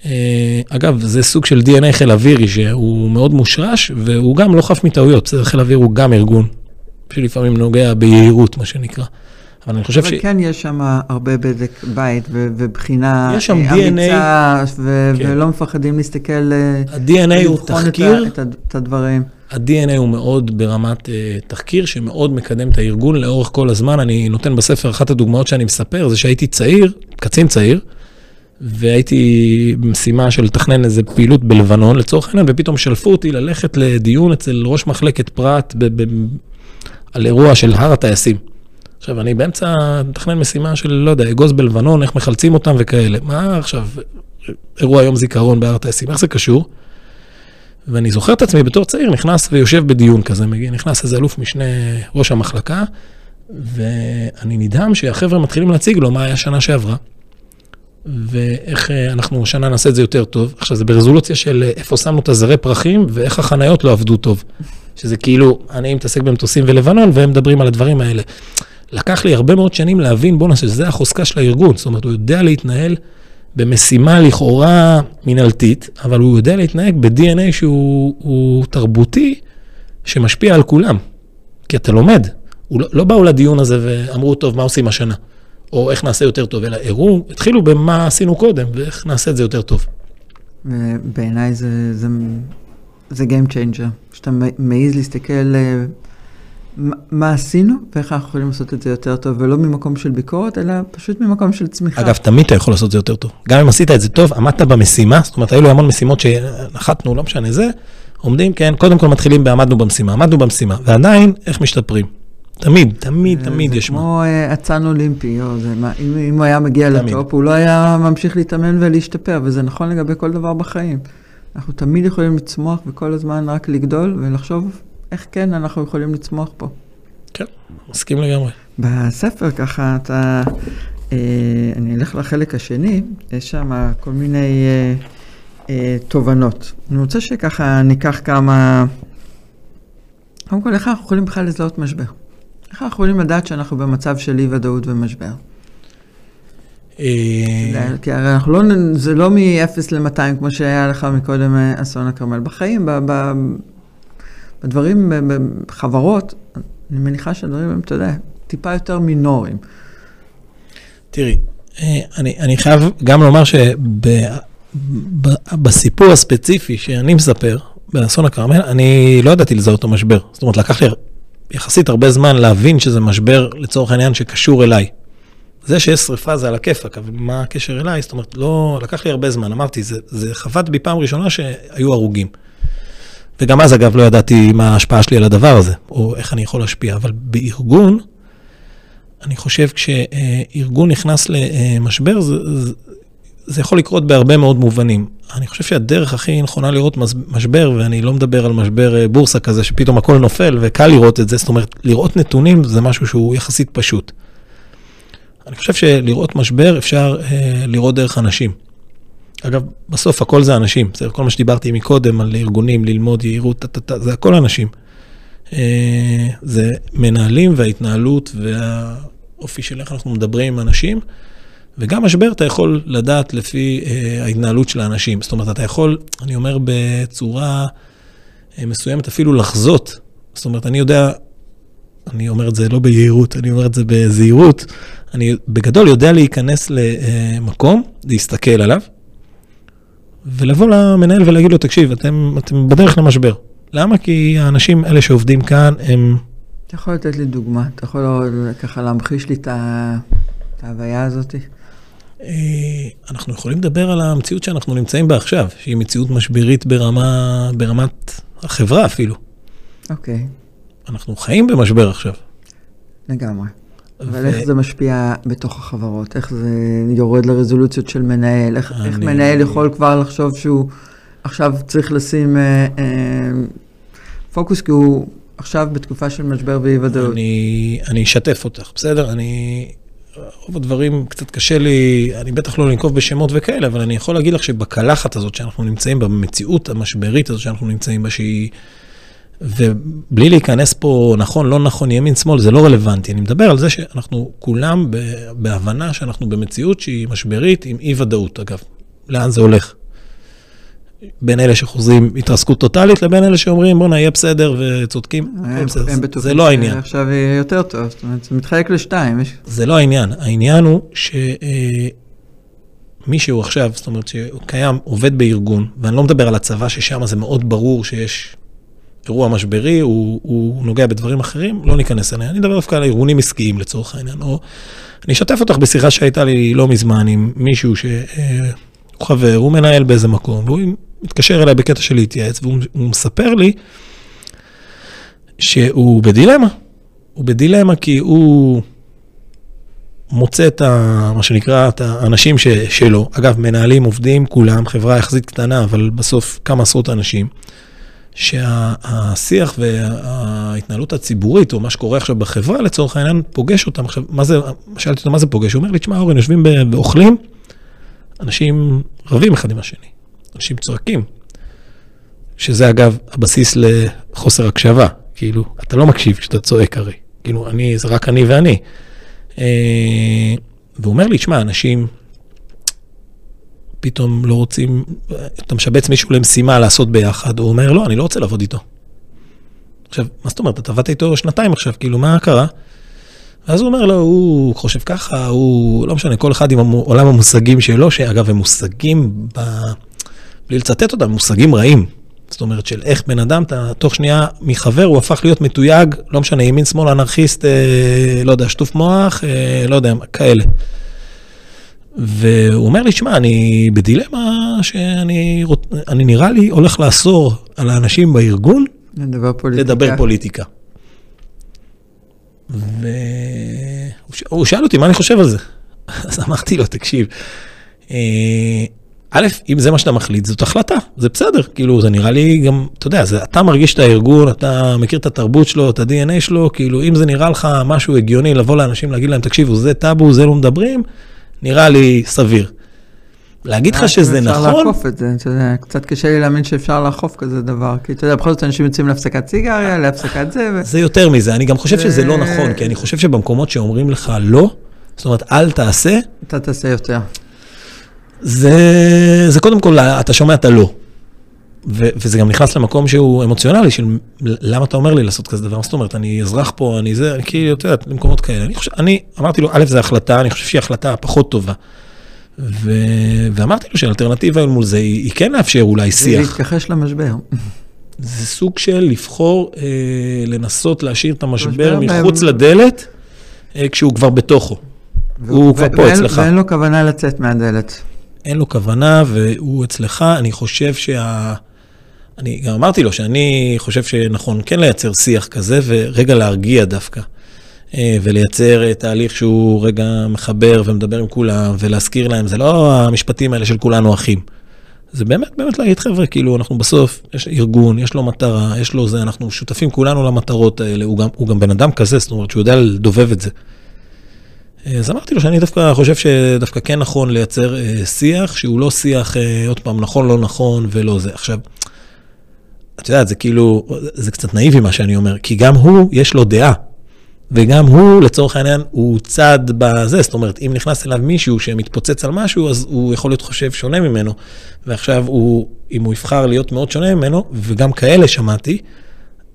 אה, אגב, זה סוג של DNA חיל אווירי שהוא מאוד מושרש, והוא גם לא חף מטעויות. בסדר, חיל אוויר הוא גם ארגון, שלפעמים נוגע ביהירות, מה שנקרא. אבל אני חושב ש... אבל כן יש שם הרבה בדק בית ובחינה יש שם אמיצה, ו- כן. ולא מפחדים להסתכל... אה, ה-DNA הוא תחקיר. את, את הדברים. ה-DNA הוא מאוד ברמת uh, תחקיר, שמאוד מקדם את הארגון לאורך כל הזמן. אני נותן בספר, אחת הדוגמאות שאני מספר, זה שהייתי צעיר, קצין צעיר, והייתי במשימה של לתכנן איזה פעילות בלבנון, לצורך העניין, ופתאום שלפו אותי ללכת לדיון אצל ראש מחלקת פרט ב- ב- על אירוע של הר הטייסים. עכשיו, אני באמצע לתכנן משימה של, לא יודע, אגוז בלבנון, איך מחלצים אותם וכאלה. מה עכשיו, אירוע יום זיכרון בהר הטייסים, איך זה קשור? ואני זוכר את עצמי בתור צעיר, נכנס ויושב בדיון כזה, נכנס איזה אלוף משנה ראש המחלקה, ואני נדהם שהחבר'ה מתחילים להציג לו מה היה שנה שעברה, ואיך אה, אנחנו השנה נעשה את זה יותר טוב. עכשיו, זה ברזולוציה של אה, איפה שמנו את הזרי פרחים ואיך החניות לא עבדו טוב. שזה כאילו, אני מתעסק במטוסים ולבנון, והם מדברים על הדברים האלה. לקח לי הרבה מאוד שנים להבין, בואנה, שזה החוזקה של הארגון. זאת אומרת, הוא יודע להתנהל במשימה לכאורה מינהלתית, אבל הוא יודע להתנהג ב-DNA שהוא תרבותי, שמשפיע על כולם. כי אתה לומד. לא, לא באו לדיון הזה ואמרו, טוב, מה עושים השנה? או איך נעשה יותר טוב, אלא הראו, התחילו במה עשינו קודם, ואיך נעשה את זה יותר טוב. בעיניי זה, זה, זה Game Changer. כשאתה מעז להסתכל אה, מה עשינו ואיך אנחנו יכולים לעשות את זה יותר טוב, ולא ממקום של ביקורת, אלא פשוט ממקום של צמיחה. אגב, תמיד אתה יכול לעשות את זה יותר טוב. גם אם עשית את זה טוב, עמדת במשימה, זאת אומרת, היו לי המון משימות שנחתנו, לא משנה זה, עומדים, כן, קודם כל מתחילים בעמדנו במשימה, עמדנו במשימה, ועדיין, איך משתפרים. תמיד, תמיד, תמיד יש מה. זה כמו אצן אולימפי, או זה מה, אם, אם הוא היה מגיע. לטופ, הוא לא היה ממשיך להתאמן ולהשתפר, וזה נכון לגבי כל דבר בחיים. אנחנו תמיד יכולים לצמוח וכל הזמן רק לגדול ולחשוב איך כן אנחנו יכולים לצמוח פה. כן, מסכים לגמרי. בספר ככה אתה, אה, אני אלך לחלק השני, יש שם כל מיני אה, אה, תובנות. אני רוצה שככה ניקח כמה, קודם כל איך אנחנו יכולים בכלל לזהות משבר? איך אנחנו יכולים לדעת שאנחנו במצב של אי ודאות ומשבר? אה, כי הרי אנחנו לא, זה לא מ-0 ל-200 כמו שהיה לך מקודם אה, אסון הכרמל. בחיים, בדברים, בחברות, אני מניחה שהדברים הם, אתה יודע, טיפה יותר מינוריים. תראי, אה, אני, אני חייב גם לומר שבסיפור הספציפי שאני מספר, באסון הכרמל, אני לא ידעתי לזהות אותו משבר. זאת אומרת, לקח לי יחסית הרבה זמן להבין שזה משבר, לצורך העניין, שקשור אליי. זה שיש שריפה זה על הכיפאק, אבל מה הקשר אליי? זאת אומרת, לא, לקח לי הרבה זמן, אמרתי, זה, זה חבט בי פעם ראשונה שהיו הרוגים. וגם אז, אגב, לא ידעתי מה ההשפעה שלי על הדבר הזה, או איך אני יכול להשפיע, אבל בארגון, אני חושב כשארגון נכנס למשבר, זה, זה, יכול לקרות בהרבה מאוד מובנים. אני חושב שהדרך הכי נכונה לראות משבר, ואני לא מדבר על משבר אה, בורסה כזה, שפתאום הכל נופל וקל לראות את זה, זאת אומרת, לראות נתונים זה משהו שהוא יחסית פשוט. אני חושב שלראות משבר אפשר אה, לראות דרך אנשים. אגב, בסוף הכל זה אנשים, בסדר? כל מה שדיברתי מקודם על ארגונים, ללמוד יהירות, זה הכל אנשים. אה, זה מנהלים וההתנהלות והאופי של איך אנחנו מדברים עם אנשים. וגם משבר אתה יכול לדעת לפי אה, ההתנהלות של האנשים. זאת אומרת, אתה יכול, אני אומר בצורה אה, מסוימת, אפילו לחזות. זאת אומרת, אני יודע, אני אומר את זה לא ביהירות, אני אומר את זה בזהירות. אני בגדול יודע להיכנס למקום, להסתכל עליו, ולבוא למנהל ולהגיד לו, תקשיב, אתם, אתם בדרך למשבר. למה? כי האנשים האלה שעובדים כאן הם... אתה יכול לתת לי דוגמה? אתה יכול ככה להמחיש לי את ההוויה הזאת? אה, אנחנו יכולים לדבר על המציאות שאנחנו נמצאים בה עכשיו, שהיא מציאות משברית ברמה, ברמת החברה אפילו. אוקיי. אנחנו חיים במשבר עכשיו. לגמרי. אבל ו... איך זה משפיע בתוך החברות? איך זה יורד לרזולוציות של מנהל? איך, אני... איך מנהל יכול כבר לחשוב שהוא עכשיו צריך לשים אה, אה, פוקוס, כי הוא עכשיו בתקופה של משבר ואי ודאות. אני, אני אשתף אותך, בסדר? אני... רוב הדברים קצת קשה לי, אני בטח לא לנקוב בשמות וכאלה, אבל אני יכול להגיד לך שבקלחת הזאת שאנחנו נמצאים בה, במציאות המשברית הזאת שאנחנו נמצאים בה, שהיא ובלי להיכנס פה נכון, לא נכון, ימין, שמאל, זה לא רלוונטי. אני מדבר על זה שאנחנו כולם בהבנה שאנחנו במציאות שהיא משברית עם אי-ודאות, אגב. לאן זה הולך? בין אלה שחוזרים התרסקות טוטאלית לבין אלה שאומרים בואנה יהיה בסדר וצודקים, הם, בסדר. הם זה לא העניין. עכשיו יהיה יותר טוב, זאת אומרת זה מתחלק לשתיים. יש... זה לא העניין, העניין הוא שמישהו אה, עכשיו, זאת אומרת שהוא קיים, עובד בארגון, ואני לא מדבר על הצבא ששם זה מאוד ברור שיש אירוע משברי, הוא, הוא נוגע בדברים אחרים, לא ניכנס אליה. אני מדבר דווקא על ארגונים עסקיים לצורך העניין. או אני אשתף אותך בשיחה שהייתה לי לא מזמן עם מישהו שהוא חבר, הוא מנהל באיזה מקום, והוא מתקשר אליי בקטע של להתייעץ, והוא מספר לי שהוא בדילמה. הוא בדילמה כי הוא מוצא את ה... מה שנקרא, את האנשים ש, שלו. אגב, מנהלים, עובדים, כולם, חברה יחסית קטנה, אבל בסוף כמה עשרות אנשים. שהשיח וההתנהלות הציבורית, או מה שקורה עכשיו בחברה, לצורך העניין, פוגש אותם. עכשיו, מה זה, שאלתי אותו, מה זה פוגש? הוא אומר לי, תשמע, אורן, יושבים ואוכלים, אנשים רבים אחד עם השני, אנשים צועקים. שזה אגב הבסיס לחוסר הקשבה, כאילו, אתה לא מקשיב כשאתה צועק הרי, כאילו, אני, זה רק אני ואני. אה, והוא אומר לי, תשמע, אנשים פתאום לא רוצים, אתה משבץ מישהו למשימה לעשות ביחד, הוא אומר, לא, אני לא רוצה לעבוד איתו. עכשיו, מה זאת אומרת, אתה עבדת איתו שנתיים עכשיו, כאילו, מה קרה? ואז הוא אומר לו, הוא חושב ככה, הוא, לא משנה, כל אחד עם עולם המושגים שלו, שאגב, הם מושגים, ב... בלי לצטט אותם, מושגים רעים. זאת אומרת, של איך בן אדם, אתה תוך שנייה מחבר, הוא הפך להיות מתויג, לא משנה, ימין, שמאל, אנרכיסט, אה, לא יודע, שטוף מוח, אה, לא יודע, כאלה. והוא אומר לי, שמע, אני בדילמה שאני אני נראה לי הולך לאסור על האנשים בארגון לדבר פוליטיקה. לדבר פוליטיקה. והוא שאל אותי מה אני חושב על זה. אז אמרתי לו, תקשיב, אה, א', אם זה מה שאתה מחליט, זאת החלטה, זה בסדר, כאילו, זה נראה לי גם, אתה יודע, זה, אתה מרגיש את הארגון, אתה מכיר את התרבות שלו, את ה-DNA שלו, כאילו, אם זה נראה לך משהו הגיוני לבוא לאנשים, להגיד להם, תקשיבו, זה טאבו, זה לא מדברים, נראה לי סביר. להגיד לך שזה נכון... אפשר לאכוף את זה, אתה יודע, קצת קשה לי להאמין שאפשר לאכוף כזה דבר, כי אתה יודע, בכל זאת אנשים יוצאים להפסקת סיגריה, להפסקת זה. ו... זה יותר מזה, אני גם חושב שזה לא נכון, כי אני חושב שבמקומות שאומרים לך לא, זאת אומרת, אל תעשה. אתה תעשה יותר. זה, זה קודם כל, אתה שומע את הלא. ו- וזה גם נכנס למקום שהוא אמוציונלי, של למה אתה אומר לי לעשות כזה דבר? מה זאת אומרת, אני אזרח פה, אני זה, אני כאילו, אתה יודע, למקומות כאלה. אני חושב, אני אמרתי לו, א', זו החלטה, אני חושב שהיא החלטה פחות טובה. ו- ואמרתי לו שהאלטרנטיבה מול זה היא, היא כן לאפשר אולי שיח. זה להתכחש למשבר. זה סוג של לבחור, אה, לנסות להשאיר את המשבר מחוץ ב... לדלת, אה, כשהוא כבר בתוכו. הוא כבר פה אצלך. ואין לו כוונה לצאת מהדלת. אין לו כוונה והוא אצלך, אני חושב שה... אני גם אמרתי לו שאני חושב שנכון כן לייצר שיח כזה ורגע להרגיע דווקא. אה, ולייצר תהליך שהוא רגע מחבר ומדבר עם כולם ולהזכיר להם, זה לא המשפטים האלה של כולנו אחים. זה באמת, באמת להגיד, חבר'ה, כאילו, אנחנו בסוף, יש ארגון, יש לו מטרה, יש לו זה, אנחנו שותפים כולנו למטרות האלה, הוא גם, הוא גם בן אדם כזה, זאת אומרת שהוא יודע לדובב את זה. אה, אז אמרתי לו שאני דווקא חושב שדווקא כן נכון לייצר אה, שיח, שהוא לא שיח, אה, עוד פעם, נכון, לא נכון ולא זה. עכשיו, את יודעת, זה כאילו, זה קצת נאיבי מה שאני אומר, כי גם הוא, יש לו דעה. וגם הוא, לצורך העניין, הוא צד בזה, זאת אומרת, אם נכנס אליו מישהו שמתפוצץ על משהו, אז הוא יכול להיות חושב שונה ממנו. ועכשיו הוא, אם הוא יבחר להיות מאוד שונה ממנו, וגם כאלה שמעתי,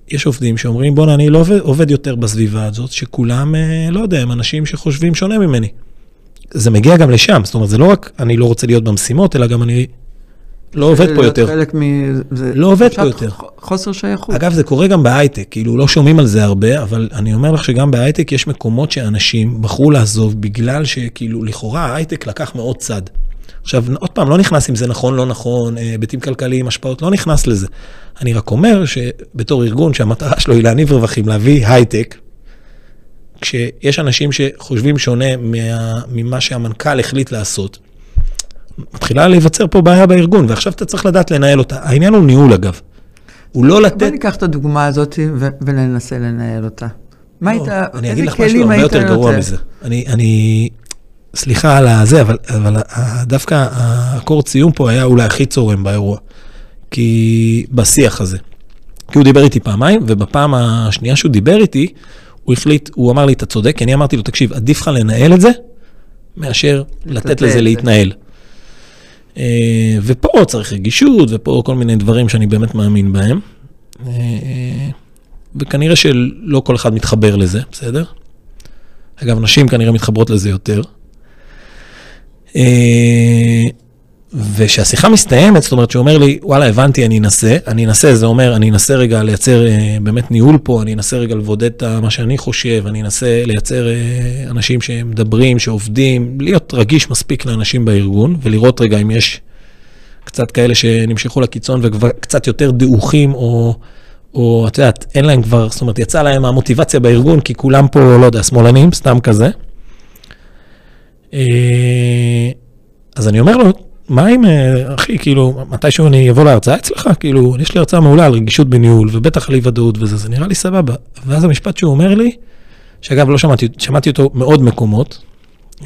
יש עובדים שאומרים, בואנה, אני לא עובד, עובד יותר בסביבה הזאת, שכולם, אה, לא יודע, הם אנשים שחושבים שונה ממני. זה מגיע גם לשם, זאת אומרת, זה לא רק אני לא רוצה להיות במשימות, אלא גם אני לא עובד פה יותר. חלק מ... זה לא עובד פה יותר. חוסר שייכות. אגב, זה קורה גם בהייטק, כאילו, לא שומעים על זה הרבה, אבל אני אומר לך שגם בהייטק יש מקומות שאנשים בחרו לעזוב בגלל שכאילו, לכאורה ההייטק לקח מאוד צד. עכשיו, עוד פעם, לא נכנס אם זה נכון, לא נכון, אה, היבטים כלכליים, השפעות, לא נכנס לזה. אני רק אומר שבתור ארגון שהמטרה שלו היא להניב רווחים, להביא הייטק, כשיש אנשים שחושבים שונה מה, ממה שהמנכ"ל החליט לעשות, מתחילה להיווצר פה בעיה בארגון, ועכשיו אתה צריך לדעת לנהל אותה. העניין הוא ניהול, אגב. הוא לא לתת... בוא ניקח את הדוגמה הזאת ו- וננסה לנהל אותה. מה לא, היית, אני אגיד לך משהו הרבה יותר גרוע מזה. אני, אני, סליחה על הזה, אבל, אבל דווקא הקורד סיום פה היה אולי הכי צורם באירוע. כי בשיח הזה. כי הוא דיבר איתי פעמיים, ובפעם השנייה שהוא דיבר איתי, הוא החליט, הוא אמר לי, אתה צודק, כי אני אמרתי לו, תקשיב, עדיף לך לנהל את זה, מאשר לתת לזה להתנהל. אה, ופה צריך רגישות, ופה כל מיני דברים שאני באמת מאמין בהם. אה, וכנראה שלא כל אחד מתחבר לזה, בסדר? אגב, נשים כנראה מתחברות לזה יותר. אה, וכשהשיחה מסתיימת, זאת אומרת שהוא אומר לי, וואלה, הבנתי, אני אנסה, אני אנסה, זה אומר, אני אנסה רגע לייצר אה, באמת ניהול פה, אני אנסה רגע לבודד את מה שאני חושב, אני אנסה לייצר אה, אנשים שמדברים, שעובדים, להיות רגיש מספיק לאנשים בארגון, ולראות רגע אם יש קצת כאלה שנמשכו לקיצון וקצת יותר דעוכים, או, או את יודעת, אין להם כבר, זאת אומרת, יצא להם המוטיבציה בארגון, כי כולם פה, לא יודע, שמאלנים, סתם כזה. אז אני אומר לו, מה אם, אה, אחי, כאילו, מתישהו אני אבוא להרצאה אצלך, כאילו, יש לי הרצאה מעולה על רגישות בניהול, ובטח על אי ודאות וזה, זה נראה לי סבבה. ואז המשפט שהוא אומר לי, שאגב, לא שמעתי, שמעתי אותו מאוד מקומות,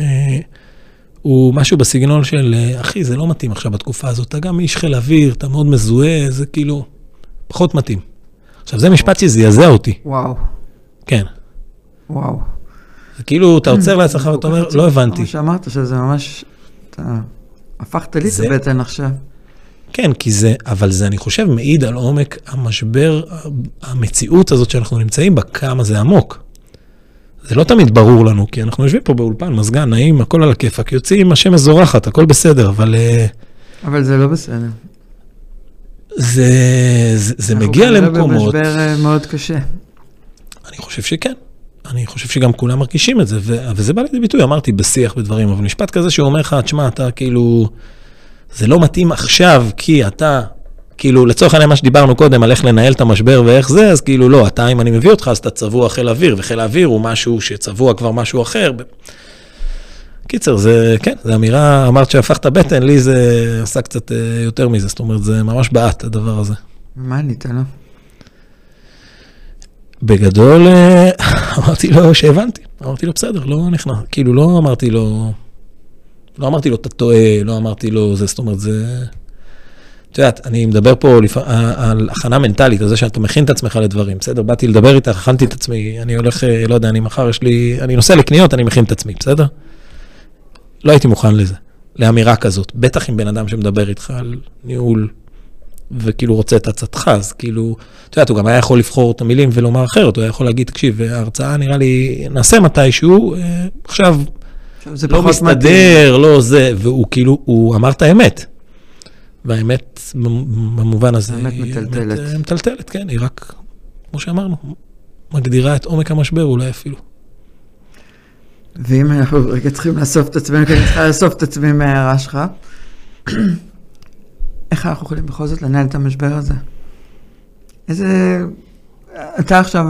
אה, הוא משהו בסגנון של, אה, אחי, זה לא מתאים עכשיו בתקופה הזאת, אתה גם איש חיל אוויר, אתה מאוד מזוהה, זה כאילו, פחות מתאים. עכשיו, זה משפט שזעזע אותי. וואו. כן. וואו. זה כאילו, אתה עוצר לעצמך ואתה אומר, לא הבנתי. כמו שאמרת, שזה ממש. הפכת לי את הבטן עכשיו. כן, כי זה, אבל זה, אני חושב, מעיד על עומק המשבר, המציאות הזאת שאנחנו נמצאים בה, כמה זה עמוק. זה לא תמיד ברור לנו, כי אנחנו יושבים פה באולפן, מזגן, נעים, הכל על הכיפאק, יוצאים, השמש זורחת, הכל בסדר, אבל... אה, אבל זה לא בסדר. זה, זה, זה מגיע למקומות... אנחנו במשבר אה, מאוד קשה. אני חושב שכן. אני חושב שגם כולם מרגישים את זה, ו- וזה בא לידי ביטוי, אמרתי, בשיח בדברים, אבל משפט כזה שהוא אומר לך, תשמע, אתה כאילו, זה לא מתאים עכשיו, כי אתה כאילו, לצורך העניין מה שדיברנו קודם, על איך לנהל את המשבר ואיך זה, אז כאילו, לא, אתה, אם אני מביא אותך, אז אתה צבוע חיל אוויר, וחיל האוויר הוא משהו שצבוע כבר משהו אחר. קיצר, זה, כן, זו אמירה, אמרת שהפכת בטן, לי זה עשה קצת אה, יותר מזה, זאת אומרת, זה ממש בעט, הדבר הזה. מה ענית לו? בגדול, אה, אמרתי לו שהבנתי, אמרתי לו, בסדר, לא נכנע, כאילו, לא אמרתי לו, לא אמרתי לו, אתה טועה, לא אמרתי לו, זה, זאת אומרת, זה... את יודעת, אני מדבר פה לפ... על הכנה מנטלית, על זה שאתה מכין את עצמך לדברים, בסדר? באתי לדבר איתך, הכנתי את עצמי, אני הולך, אה, לא יודע, אני מחר יש לי, אני נוסע לקניות, אני מכין את עצמי, בסדר? לא הייתי מוכן לזה, לאמירה כזאת. בטח עם בן אדם שמדבר איתך על ניהול, וכאילו רוצה את עצתך, אז כאילו, את יודעת, הוא גם היה יכול לבחור את המילים ולומר אחרת, הוא היה יכול להגיד, תקשיב, ההרצאה נראה לי, נעשה מתישהו, אה, עכשיו, זה לא מסתדר, מתאים. לא זה, והוא כאילו, הוא אמר את האמת. והאמת, במובן הזה, האמת היא מטלטלת. אה, מטלטלת, כן, היא רק, כמו שאמרנו, מגדירה את עומק המשבר אולי אפילו. ואם אנחנו רגע צריכים לאסוף את עצמנו, כי אני צריכה לאסוף את עצמי מההערה שלך, איך אנחנו יכולים בכל זאת לנהל את המשבר הזה? איזה... אתה עכשיו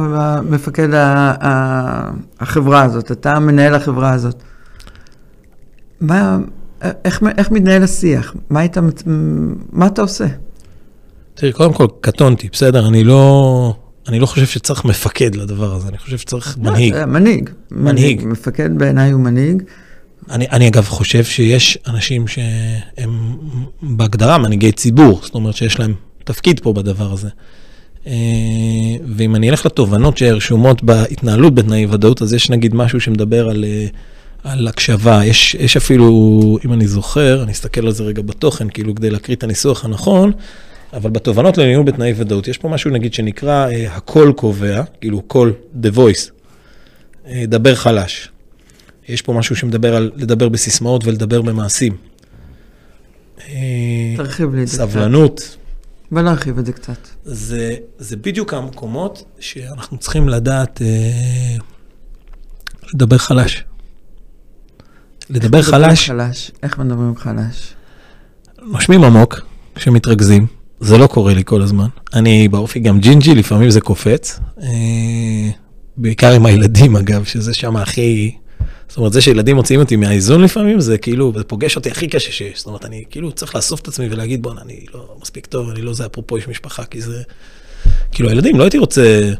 מפקד ה- ה- החברה הזאת, אתה מנהל החברה הזאת. מה, איך, איך מתנהל השיח? מה, היית, מה אתה עושה? תראי, קודם כל, קטונתי, בסדר, אני לא, אני לא חושב שצריך מפקד לדבר הזה, אני חושב שצריך מנהיג. לא, מנהיג. מנהיג. מפקד בעיניי הוא מנהיג. אני, אני אגב חושב שיש אנשים שהם בהגדרה מנהיגי ציבור, זאת אומרת שיש להם תפקיד פה בדבר הזה. אה, ואם אני אלך לתובנות שרשומות בהתנהלות בתנאי ודאות, אז יש נגיד משהו שמדבר על, אה, על הקשבה. יש, יש אפילו, אם אני זוכר, אני אסתכל על זה רגע בתוכן, כאילו כדי להקריא את הניסוח הנכון, אבל בתובנות לניהול בתנאי ודאות, יש פה משהו נגיד שנקרא אה, הקול קובע, כאילו קול, the voice, אה, דבר חלש. יש פה משהו שמדבר על לדבר בסיסמאות ולדבר במעשים. אה, תרחיב לי את זה קצת. סבלנות, בוא נרחיב את זה קצת. זה, זה בדיוק המקומות שאנחנו צריכים לדעת אה, לדבר חלש. לדבר חלש, חלש. איך מדברים חלש? נושמים עמוק כשמתרכזים, זה לא קורה לי כל הזמן. אני באופי גם ג'ינג'י, לפעמים זה קופץ. אה, בעיקר עם הילדים אגב, שזה שם הכי... זאת אומרת, זה שילדים מוציאים אותי מהאיזון לפעמים, זה כאילו, זה פוגש אותי הכי קשה שיש. זאת אומרת, אני כאילו צריך לאסוף את עצמי ולהגיד, בואנה, אני לא מספיק טוב, אני לא זה, אפרופו איש משפחה, כי זה... כאילו, הילדים, לא הייתי רוצה...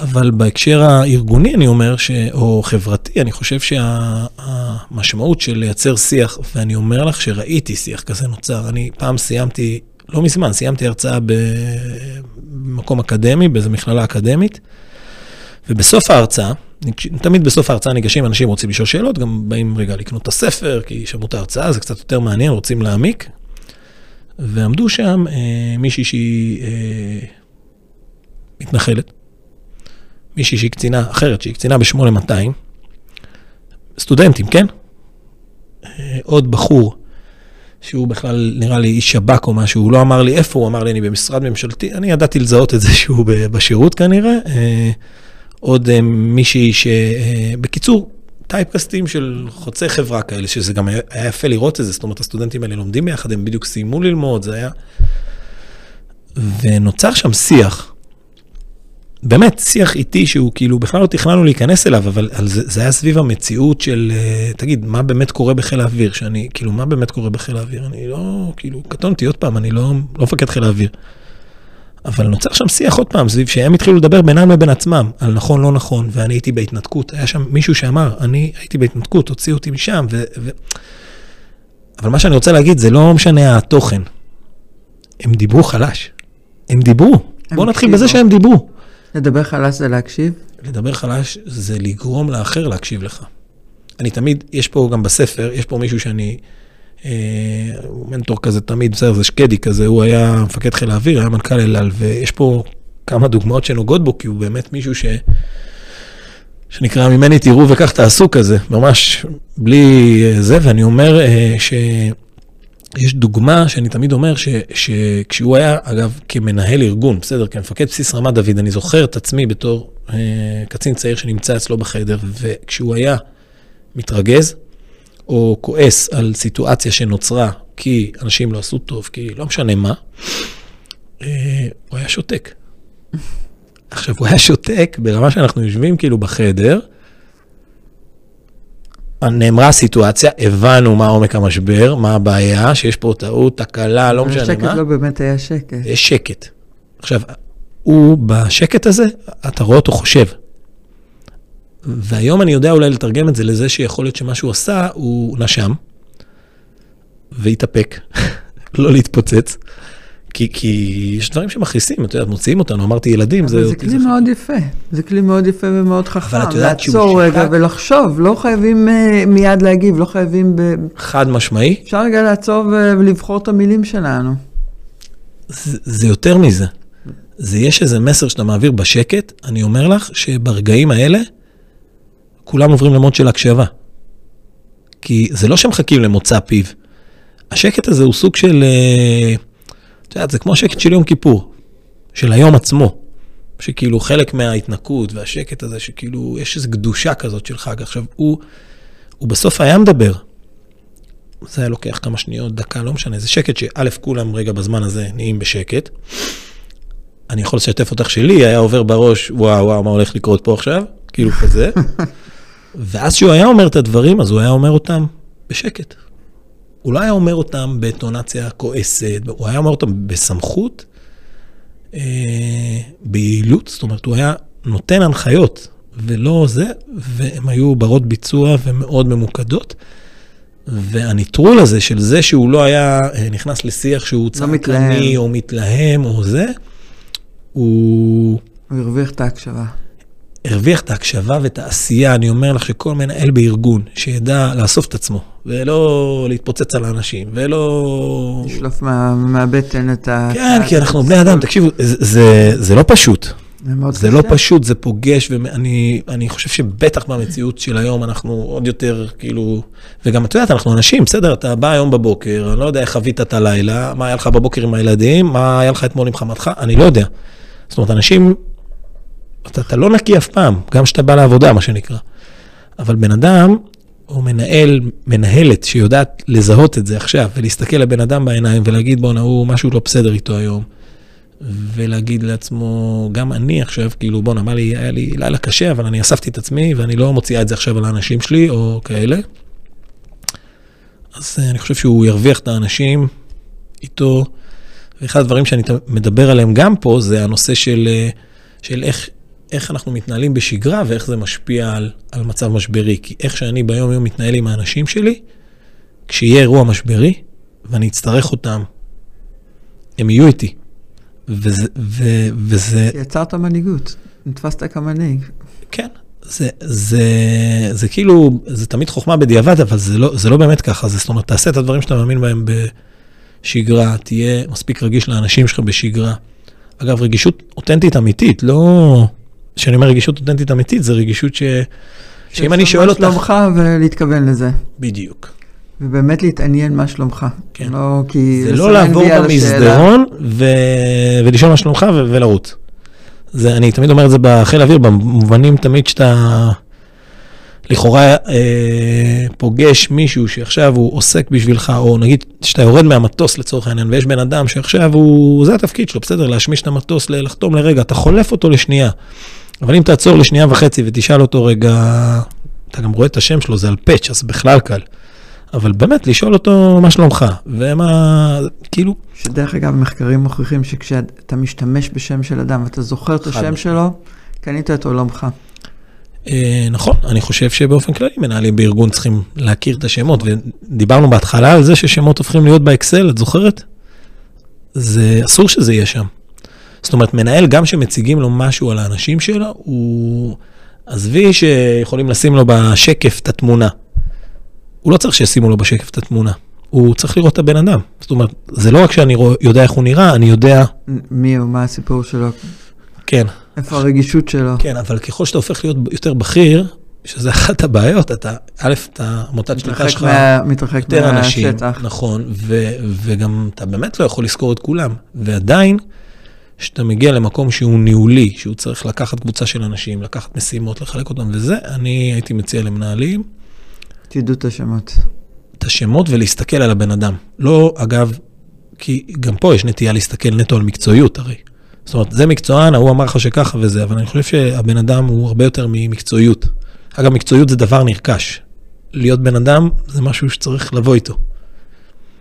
אבל בהקשר הארגוני, אני אומר, ש... או חברתי, אני חושב שהמשמעות של לייצר שיח, ואני אומר לך שראיתי שיח כזה נוצר. אני פעם סיימתי, לא מזמן, סיימתי הרצאה במקום אקדמי, באיזו מכללה אקדמית, ובסוף ההרצאה, תמיד בסוף ההרצאה ניגשים אנשים רוצים לשאול שאלות, גם באים רגע לקנות את הספר, כי שמעו את ההרצאה, זה קצת יותר מעניין, רוצים להעמיק. ועמדו שם אה, מישהי שהיא אה, מתנחלת, מישהי שהיא קצינה אחרת, שהיא קצינה ב-8200, סטודנטים, כן? אה, עוד בחור, שהוא בכלל נראה לי איש שב"כ או משהו, הוא לא אמר לי איפה, הוא אמר לי אני במשרד ממשלתי, אני ידעתי לזהות את זה שהוא בשירות כנראה. אה, עוד אה, מישהי ש... אה, בקיצור, טייפקסטים של חוצי חברה כאלה, שזה גם היה, יפה לראות את זה, זאת אומרת, הסטודנטים האלה לומדים ביחד, הם בדיוק סיימו ללמוד, זה היה... ונוצר שם שיח, באמת, שיח איטי שהוא כאילו, בכלל לא תכננו להיכנס אליו, אבל זה, זה היה סביב המציאות של, אה, תגיד, מה באמת קורה בחיל האוויר? שאני, כאילו, מה באמת קורה בחיל האוויר? אני לא, כאילו, קטונתי עוד פעם, אני לא, לא מפקד חיל האוויר. אבל נוצר שם שיח עוד פעם, סביב שהם התחילו לדבר בינם לבין עצמם, על נכון, לא נכון, ואני הייתי בהתנתקות. היה שם מישהו שאמר, אני הייתי בהתנתקות, הוציאו אותי משם, ו... ו... אבל מה שאני רוצה להגיד, זה לא משנה התוכן. הם דיברו חלש. הם דיברו. בואו נתחיל. בזה שהם דיברו. לדבר חלש זה להקשיב? לדבר חלש זה לגרום לאחר להקשיב לך. אני תמיד, יש פה גם בספר, יש פה מישהו שאני, מנטור כזה תמיד, בסדר, זה שקדי כזה, הוא היה מפקד חיל האוויר, היה מנכ"ל אל על, ויש פה כמה דוגמאות שנוגעות בו, כי הוא באמת מישהו ש... שנקרא ממני תראו וכך תעשו כזה, ממש בלי אה, זה, ואני אומר אה, שיש דוגמה שאני תמיד אומר, ש, שכשהוא היה, אגב, כמנהל ארגון, בסדר, כמפקד בסיס רמת דוד, אני זוכר את עצמי בתור אה, קצין צעיר שנמצא אצלו בחדר, וכשהוא היה מתרגז, או כועס על סיטואציה שנוצרה כי אנשים לא עשו טוב, כי לא משנה מה, אה, הוא היה שותק. עכשיו, הוא היה שותק ברמה שאנחנו יושבים כאילו בחדר, נאמרה הסיטואציה, הבנו מה עומק המשבר, מה הבעיה, שיש פה טעות, תקלה, לא משנה מה. השקט לא באמת היה שקט. יש שקט. עכשיו, הוא בשקט הזה, אתה רואה אותו חושב. והיום אני יודע אולי לתרגם את זה לזה שיכול להיות שמה שהוא עשה, הוא נשם, והתאפק, לא להתפוצץ. כי, כי יש דברים שמכעיסים, את יודעת, מוציאים אותנו, אמרתי ילדים, זה... אבל זה כלי זה מאוד יפה, זה כלי מאוד יפה ומאוד חכם. אבל את יודעת שהוא לעצור רגע ולחשוב, לא חייבים uh, מיד להגיב, לא חייבים ב... חד משמעי. אפשר רגע לעצור ולבחור את המילים שלנו. זה, זה יותר מזה. זה יש איזה מסר שאתה מעביר בשקט, אני אומר לך שברגעים האלה, כולם עוברים למוד של הקשבה. כי זה לא שמחכים למוצא פיו. השקט הזה הוא סוג של... Uh, את יודעת, זה כמו השקט של יום כיפור, של היום עצמו, שכאילו חלק מההתנקות והשקט הזה, שכאילו יש איזו קדושה כזאת של חג. עכשיו, הוא, הוא בסוף היה מדבר. זה היה לוקח כמה שניות, דקה, לא משנה, זה שקט שא', כולם רגע בזמן הזה נהיים בשקט. אני יכול לשתף אותך שלי, היה עובר בראש, וואו, וואו, מה הולך לקרות פה עכשיו? כאילו כזה. ואז כשהוא היה אומר את הדברים, אז הוא היה אומר אותם בשקט. הוא לא היה אומר אותם בטונציה כועסת, הוא היה אומר אותם בסמכות, אה, ביעילות, זאת אומרת, הוא היה נותן הנחיות, ולא זה, והן היו ברות ביצוע ומאוד ממוקדות. והניטרול הזה של זה שהוא לא היה אה, נכנס לשיח שהוא לא צעקני או מתלהם או זה, הוא... הוא הרוויח את ההקשבה. הרוויח את ההקשבה ואת העשייה. אני אומר לך שכל מנהל בארגון שידע לאסוף את עצמו, ולא להתפוצץ על האנשים, ולא... לשלוף מה, מהבטן את ה... כן, כי אנחנו בני אדם, תקשיבו, זה, זה, זה לא פשוט. זה זה לא פשוט, זה פוגש, ואני חושב שבטח במציאות של היום אנחנו עוד יותר, כאילו, וגם את יודעת, אנחנו אנשים, בסדר, אתה בא היום בבוקר, אני לא יודע איך חווית את הלילה, מה היה לך בבוקר עם הילדים, מה היה לך אתמול עם חמתך, אני לא יודע. זאת אומרת, אנשים אתה, אתה לא נקי אף פעם, גם כשאתה בא לעבודה, מה שנקרא. אבל בן אדם, או מנהל, מנהלת שיודעת לזהות את זה עכשיו, ולהסתכל לבן אדם בעיניים ולהגיד, בואנה, הוא, משהו לא בסדר איתו היום. ולהגיד לעצמו, גם אני עכשיו, כאילו, בואנה, אמר לי, היה לי לילה קשה, אבל אני אספתי את עצמי, ואני לא מוציאה את זה עכשיו על האנשים שלי, או כאלה. אז אה, אני חושב שהוא ירוויח את האנשים איתו. ואחד הדברים שאני מדבר עליהם גם פה, זה הנושא של, אה, של איך איך אנחנו מתנהלים בשגרה ואיך זה משפיע על, על מצב משברי. כי איך שאני ביום-יום מתנהל עם האנשים שלי, כשיהיה אירוע משברי ואני אצטרך אותם, הם יהיו איתי. וזה... ו, וזה... יצרת מנהיגות, נתפסת כמנהיג. כן, זה, זה, זה כאילו, זה תמיד חוכמה בדיעבד, אבל זה לא, זה לא באמת ככה. זה, זאת אומרת, תעשה את הדברים שאתה מאמין בהם בשגרה, תהיה מספיק רגיש לאנשים שלך בשגרה. אגב, רגישות אותנטית אמיתית, לא... כשאני אומר רגישות אותנטית אמיתית, זה רגישות ש... שאם אני שואל אותך... שלומך ולהתכוון לזה. בדיוק. ובאמת להתעניין מה שלומך. כן. לא כי... זה לא לעבור במסדרון ו... ולשאול מה שלומך ו... ולרוץ. זה, אני תמיד אומר את זה בחיל האוויר, במובנים תמיד שאתה לכאורה אה, פוגש מישהו שעכשיו הוא עוסק בשבילך, או נגיד שאתה יורד מהמטוס לצורך העניין, ויש בן אדם שעכשיו הוא, זה התפקיד שלו, בסדר, להשמיש את המטוס, לחתום לרגע, אתה חולף אותו לשנייה. אבל אם תעצור לשנייה וחצי ותשאל אותו רגע, אתה גם רואה את השם שלו, זה על פאץ', אז בכלל קל. אבל באמת, לשאול אותו מה שלומך, ומה, כאילו... שדרך אגב, מחקרים מוכיחים שכשאתה משתמש בשם של אדם ואתה זוכר את השם שלו, קנית את עולמך. אה, נכון, אני חושב שבאופן כללי מנהלים בארגון צריכים להכיר את השמות, ודיברנו בהתחלה על זה ששמות הופכים להיות באקסל, את זוכרת? זה אסור שזה יהיה שם. זאת אומרת, מנהל, גם שמציגים לו משהו על האנשים שלו, הוא... עזבי שיכולים לשים לו בשקף את התמונה. הוא לא צריך שישימו לו בשקף את התמונה. הוא צריך לראות את הבן אדם. זאת אומרת, זה לא רק שאני יודע איך הוא נראה, אני יודע... מי הוא, מה הסיפור שלו. כן. איפה הרגישות שלו. כן, אבל ככל שאתה הופך להיות יותר בכיר, שזה אחת הבעיות, אתה, א', אתה, מוטת שליטה שלך, מה, מתרחק יותר אנשים, נכון, ו, וגם אתה באמת לא יכול לזכור את כולם, ועדיין, כשאתה מגיע למקום שהוא ניהולי, שהוא צריך לקחת קבוצה של אנשים, לקחת משימות, לחלק אותם וזה, אני הייתי מציע למנהלים. תדעו את השמות. את השמות ולהסתכל על הבן אדם. לא, אגב, כי גם פה יש נטייה להסתכל נטו על מקצועיות הרי. זאת אומרת, זה מקצוען, ההוא אמר לך שככה וזה, אבל אני חושב שהבן אדם הוא הרבה יותר ממקצועיות. אגב, מקצועיות זה דבר נרכש. להיות בן אדם זה משהו שצריך לבוא איתו.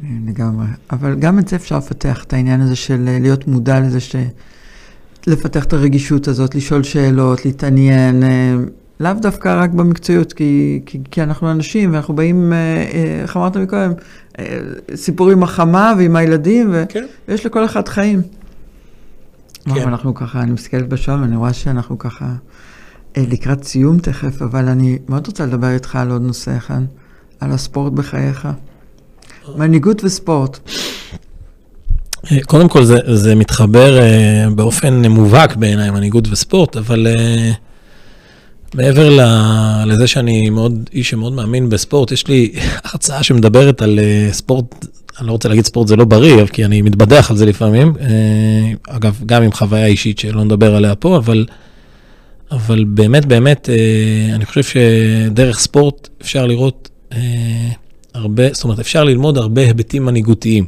לגמרי. אבל גם את זה אפשר לפתח, את העניין הזה של אה, להיות מודע לזה, ש... לפתח את הרגישות הזאת, לשאול שאלות, להתעניין, אה, לאו דווקא רק במקצועיות, כי, כי, כי אנחנו אנשים ואנחנו באים, אה, איך אמרת מקודם, סיפור עם החמה ועם הילדים, כן. ויש לכל אחד חיים. כן. אנחנו ככה, אני מסתכלת בשעון ואני רואה שאנחנו ככה לקראת סיום תכף, אבל אני מאוד רוצה לדבר איתך על עוד נושא אחד, על הספורט בחייך. מנהיגות וספורט. אה, קודם כל זה, זה מתחבר uh, באופן מובהק בעיניי, מנהיגות וספורט, אבל uh, מעבר ל, לזה שאני מאוד, איש שמאוד מאמין בספורט, יש לי הרצאה שמדברת על uh, ספורט, אני לא רוצה להגיד ספורט זה לא בריא, כי אני מתבדח על זה לפעמים, uh, אגב, גם עם חוויה אישית שלא נדבר עליה פה, אבל, אבל באמת, באמת, אה, אני חושב שדרך ספורט אפשר לראות... אה, הרבה, זאת אומרת, אפשר ללמוד הרבה היבטים מנהיגותיים.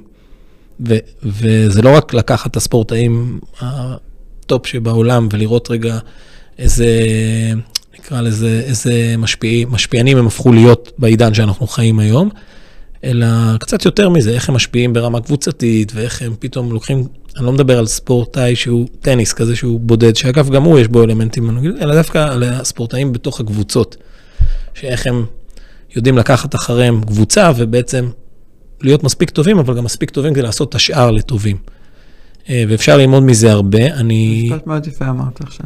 ו, וזה לא רק לקחת את הספורטאים ה-top שבעולם ולראות רגע איזה, נקרא לזה, איזה משפיע, משפיענים הם הפכו להיות בעידן שאנחנו חיים היום, אלא קצת יותר מזה, איך הם משפיעים ברמה קבוצתית, ואיך הם פתאום לוקחים, אני לא מדבר על ספורטאי שהוא טניס כזה שהוא בודד, שאגב, גם הוא יש בו אלמנטים, אלא דווקא על הספורטאים בתוך הקבוצות, שאיך הם יודעים לקחת אחריהם קבוצה ובעצם להיות מספיק טובים, אבל גם מספיק טובים כדי לעשות את השאר לטובים. אה, ואפשר ללמוד מזה הרבה. אני... משפט מאוד יפה אמרת עכשיו.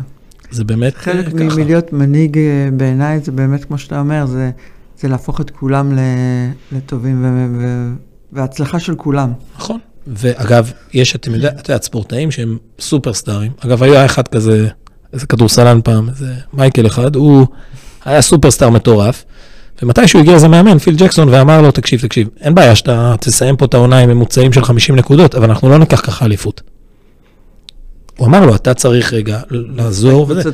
זה באמת חלק ככה. חלק מלהיות מנהיג אה, בעיניי זה באמת, כמו שאתה אומר, זה, זה להפוך את כולם לטובים ו- ו- והצלחה של כולם. נכון. ואגב, יש, אתם יודעים, את יודעת, ספורטאים שהם סופרסטארים. אגב, היה אחד כזה, איזה כדורסלן פעם, איזה מייקל אחד, הוא היה סופרסטאר מטורף. ומתי שהוא הגיע איזה מאמן, פיל ג'קסון, ואמר לו, תקשיב, תקשיב, אין בעיה שאתה תסיים פה את העונה עם ממוצעים של 50 נקודות, אבל אנחנו לא ניקח ככה אליפות. הוא אמר לו, אתה צריך רגע לעזור וזה.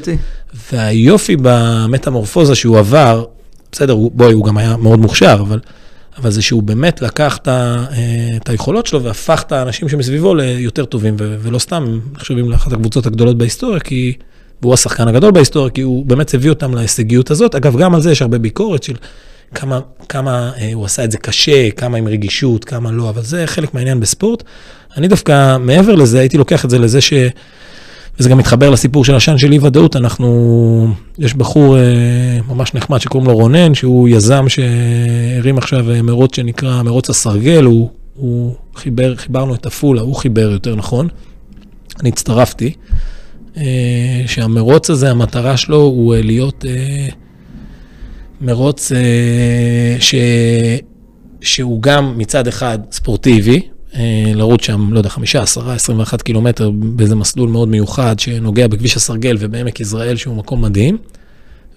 והיופי במטמורפוזה שהוא עבר, בסדר, בואי, הוא גם היה מאוד מוכשר, אבל, אבל זה שהוא באמת לקח את, אה, את היכולות שלו והפך את האנשים שמסביבו ליותר טובים, ולא סתם נחשבים לאחת הקבוצות הגדולות בהיסטוריה, כי והוא השחקן הגדול בהיסטוריה, כי הוא באמת הביא אותם להישגיות הזאת. אגב, גם על זה יש הרבה ביקורת של כמה, כמה אה, הוא עשה את זה קשה, כמה עם רגישות, כמה לא, אבל זה חלק מהעניין בספורט. אני דווקא, מעבר לזה, הייתי לוקח את זה לזה ש... וזה גם מתחבר לסיפור של עשן של אי ודאות, אנחנו, יש בחור אה, ממש נחמד שקוראים לו רונן, שהוא יזם שהרים עכשיו אה, מרוץ שנקרא מרוץ הסרגל, הוא, הוא חיבר, חיברנו את עפולה, הוא חיבר יותר נכון, אני הצטרפתי. אה, שהמרוץ הזה, המטרה שלו הוא אה, להיות אה, מרוץ ש... שהוא גם מצד אחד ספורטיבי, לרוץ שם, לא יודע, חמישה, עשרה, עשרים ואחת קילומטר באיזה מסלול מאוד מיוחד שנוגע בכביש הסרגל ובעמק יזרעאל, שהוא מקום מדהים.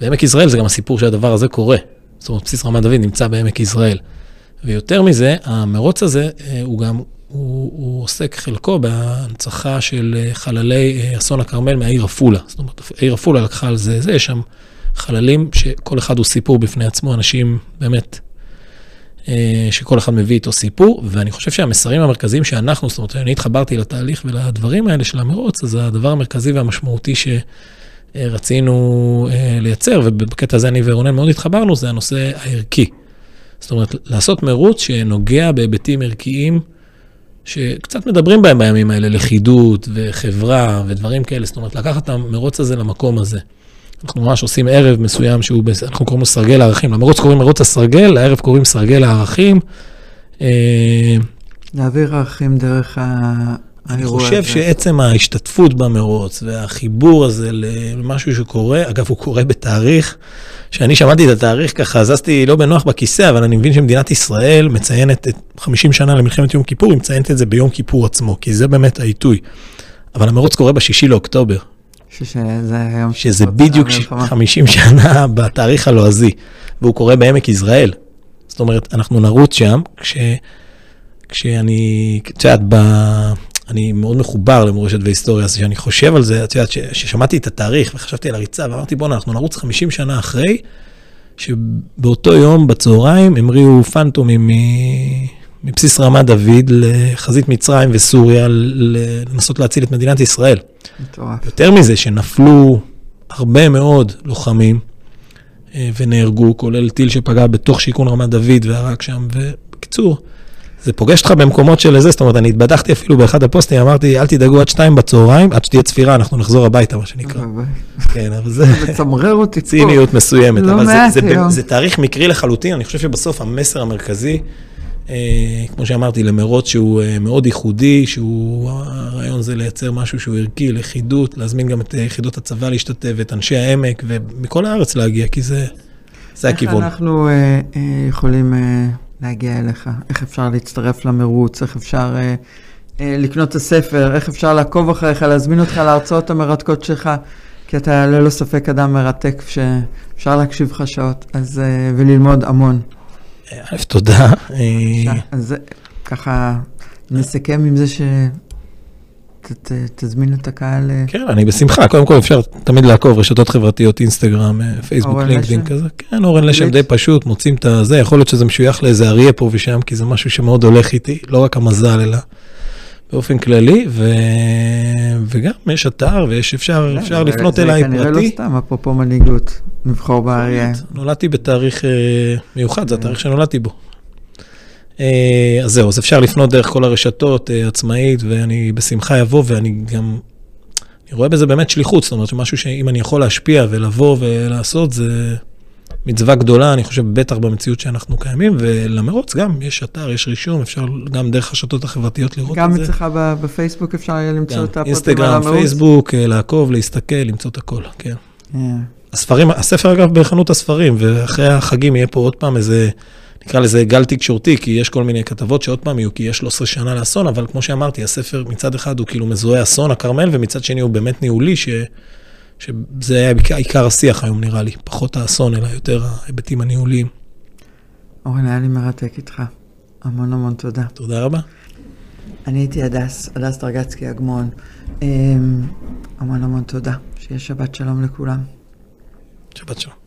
ועמק יזרעאל זה גם הסיפור שהדבר הזה קורה. זאת אומרת, בסיס רמת דוד נמצא בעמק יזרעאל. ויותר מזה, המרוץ הזה הוא גם הוא, הוא עוסק חלקו בהנצחה של אה, חללי אה, אסון הכרמל מהעיר עפולה. זאת אומרת, העיר עפולה לקחה על זה, זה, יש שם חללים שכל אחד הוא סיפור בפני עצמו, אנשים באמת, אה, שכל אחד מביא איתו סיפור, ואני חושב שהמסרים המרכזיים שאנחנו, זאת אומרת, אני התחברתי לתהליך ולדברים האלה של המרוץ, אז הדבר המרכזי והמשמעותי שרצינו לייצר, ובקטע הזה אני ורונן מאוד התחברנו, זה הנושא הערכי. זאת אומרת, לעשות מרוץ שנוגע בהיבטים ערכיים, שקצת מדברים בהם בימים האלה, לכידות וחברה ודברים כאלה, זאת אומרת, לקחת את המרוץ הזה למקום הזה. אנחנו ממש עושים ערב מסוים שהוא, אנחנו קוראים לו סרגל הערכים. למרוץ קוראים מרוץ הסרגל, לערב קוראים סרגל הערכים. אה, להעביר ערכים דרך. אני חושב שעצם ההשתתפות במרוץ והחיבור הזה למשהו שקורה, אגב, הוא קורה בתאריך כשאני שמעתי את התאריך ככה, זזתי לא בנוח בכיסא, אבל אני מבין שמדינת ישראל מציינת את 50 שנה למלחמת יום כיפור, היא מציינת את זה ביום כיפור עצמו, כי זה באמת העיתוי. אבל המרוץ קורה בשישי לאוקטובר. שזה היום... שזה בדיוק 50 שנה בתאריך הלועזי, והוא קורה בעמק יזרעאל. זאת אומרת, אנחנו נרוץ שם, כש... כשאני, את יודעת, אני מאוד מחובר למורשת והיסטוריה, אז כשאני חושב על זה, את יודעת, כששמעתי את התאריך וחשבתי על הריצה, ואמרתי, בואנה, אנחנו נרוץ 50 שנה אחרי, שבאותו יום, בצהריים, המריאו פנטומים מבסיס רמת דוד לחזית מצרים וסוריה, לנסות להציל את מדינת ישראל. מטורף. יותר מזה, שנפלו הרבה מאוד לוחמים אה, ונהרגו, כולל טיל שפגע בתוך שיכון רמת דוד והרג שם, ובקיצור, זה פוגש אותך במקומות של זה, זאת אומרת, אני התבדחתי אפילו באחד הפוסטים, אמרתי, אל תדאגו עד שתיים בצהריים, עד שתהיה צפירה, אנחנו נחזור הביתה, מה שנקרא. כן, אבל זה... מצמרר אותי פה. ציניות מסוימת, לא מעט היום. זה תאריך מקרי לחלוטין, אני חושב שבסוף המסר המרכזי, אה, כמו שאמרתי, למרוץ שהוא אה, מאוד ייחודי, שהוא, הרעיון זה לייצר משהו שהוא ערכי, לכידות, להזמין גם את אה, יחידות הצבא להשתתף, ואת אנשי העמק, ומכל הארץ להגיע, כי זה, זה הכיוון. איך אנחנו אה, אה, יכולים אה, להגיע אליך? איך אפשר להצטרף למרוץ? איך אפשר אה, אה, לקנות את הספר? איך אפשר לעקוב אחריך, להזמין אותך להרצאות המרתקות שלך? כי אתה ללא ספק אדם מרתק שאפשר להקשיב לך שעות אז, אה, וללמוד המון. א', תודה. אה, אז אה, ככה נסכם עם זה שתזמין את הקהל. אה, כן, אני בשמחה. קודם כל אפשר תמיד לעקוב רשתות חברתיות, אינסטגרם, אה, פייסבוק, לינקדאין? כזה. כן, אורן לשם? די פשוט, מוצאים את הזה, יכול להיות שזה משוייך לאיזה אריה פה ושם, כי זה משהו שמאוד הולך איתי, לא רק המזל, אלא באופן כללי, ו... וגם יש אתר ויש אפשר, אפשר זה- לפנות זה אליי כנראה לא פרטי. סתם, אפרופו מנהיגות, נבחור באריה. נולדתי בתאריך אה, מיוחד, זה התאריך שנולדתי בו. אה, אז זהו, אז אפשר לפנות דרך כל הרשתות, אה, עצמאית, ואני בשמחה אבוא, ואני גם, אני רואה בזה באמת שליחות, זאת אומרת, שמשהו שאם אני יכול להשפיע ולבוא ולעשות, זה מצווה גדולה, אני חושב, בטח במציאות שאנחנו קיימים, ולמרוץ גם, יש אתר, יש רישום, אפשר גם דרך הרשתות החברתיות לראות גם את זה. אצלך ב- בפייסבוק אפשר יהיה למצוא גם את הפרטים על אינסטגרם, המרוץ? פייסבוק, אה, לעקוב, להסתכל, למצוא את הכל, כן. אה, הספרים, הספר אגב בחנות הספרים, ואחרי החגים יהיה פה עוד פעם איזה, נקרא לזה גל תקשורתי, כי יש כל מיני כתבות שעוד פעם יהיו, כי יש 13 שנה לאסון, אבל כמו שאמרתי, הספר מצד אחד הוא כאילו מזוהה אסון הכרמל, ומצד שני הוא באמת ניהולי, ש, שזה היה עיקר, עיקר השיח היום נראה לי, פחות האסון, אלא יותר ההיבטים הניהוליים. אורן, היה לי מרתק איתך. המון המון תודה. תודה רבה. אני הייתי הדס, הדס דרגצקי אגמון. אמ, המון המון תודה. שיהיה שבת שלום לכולם. שבת שלום.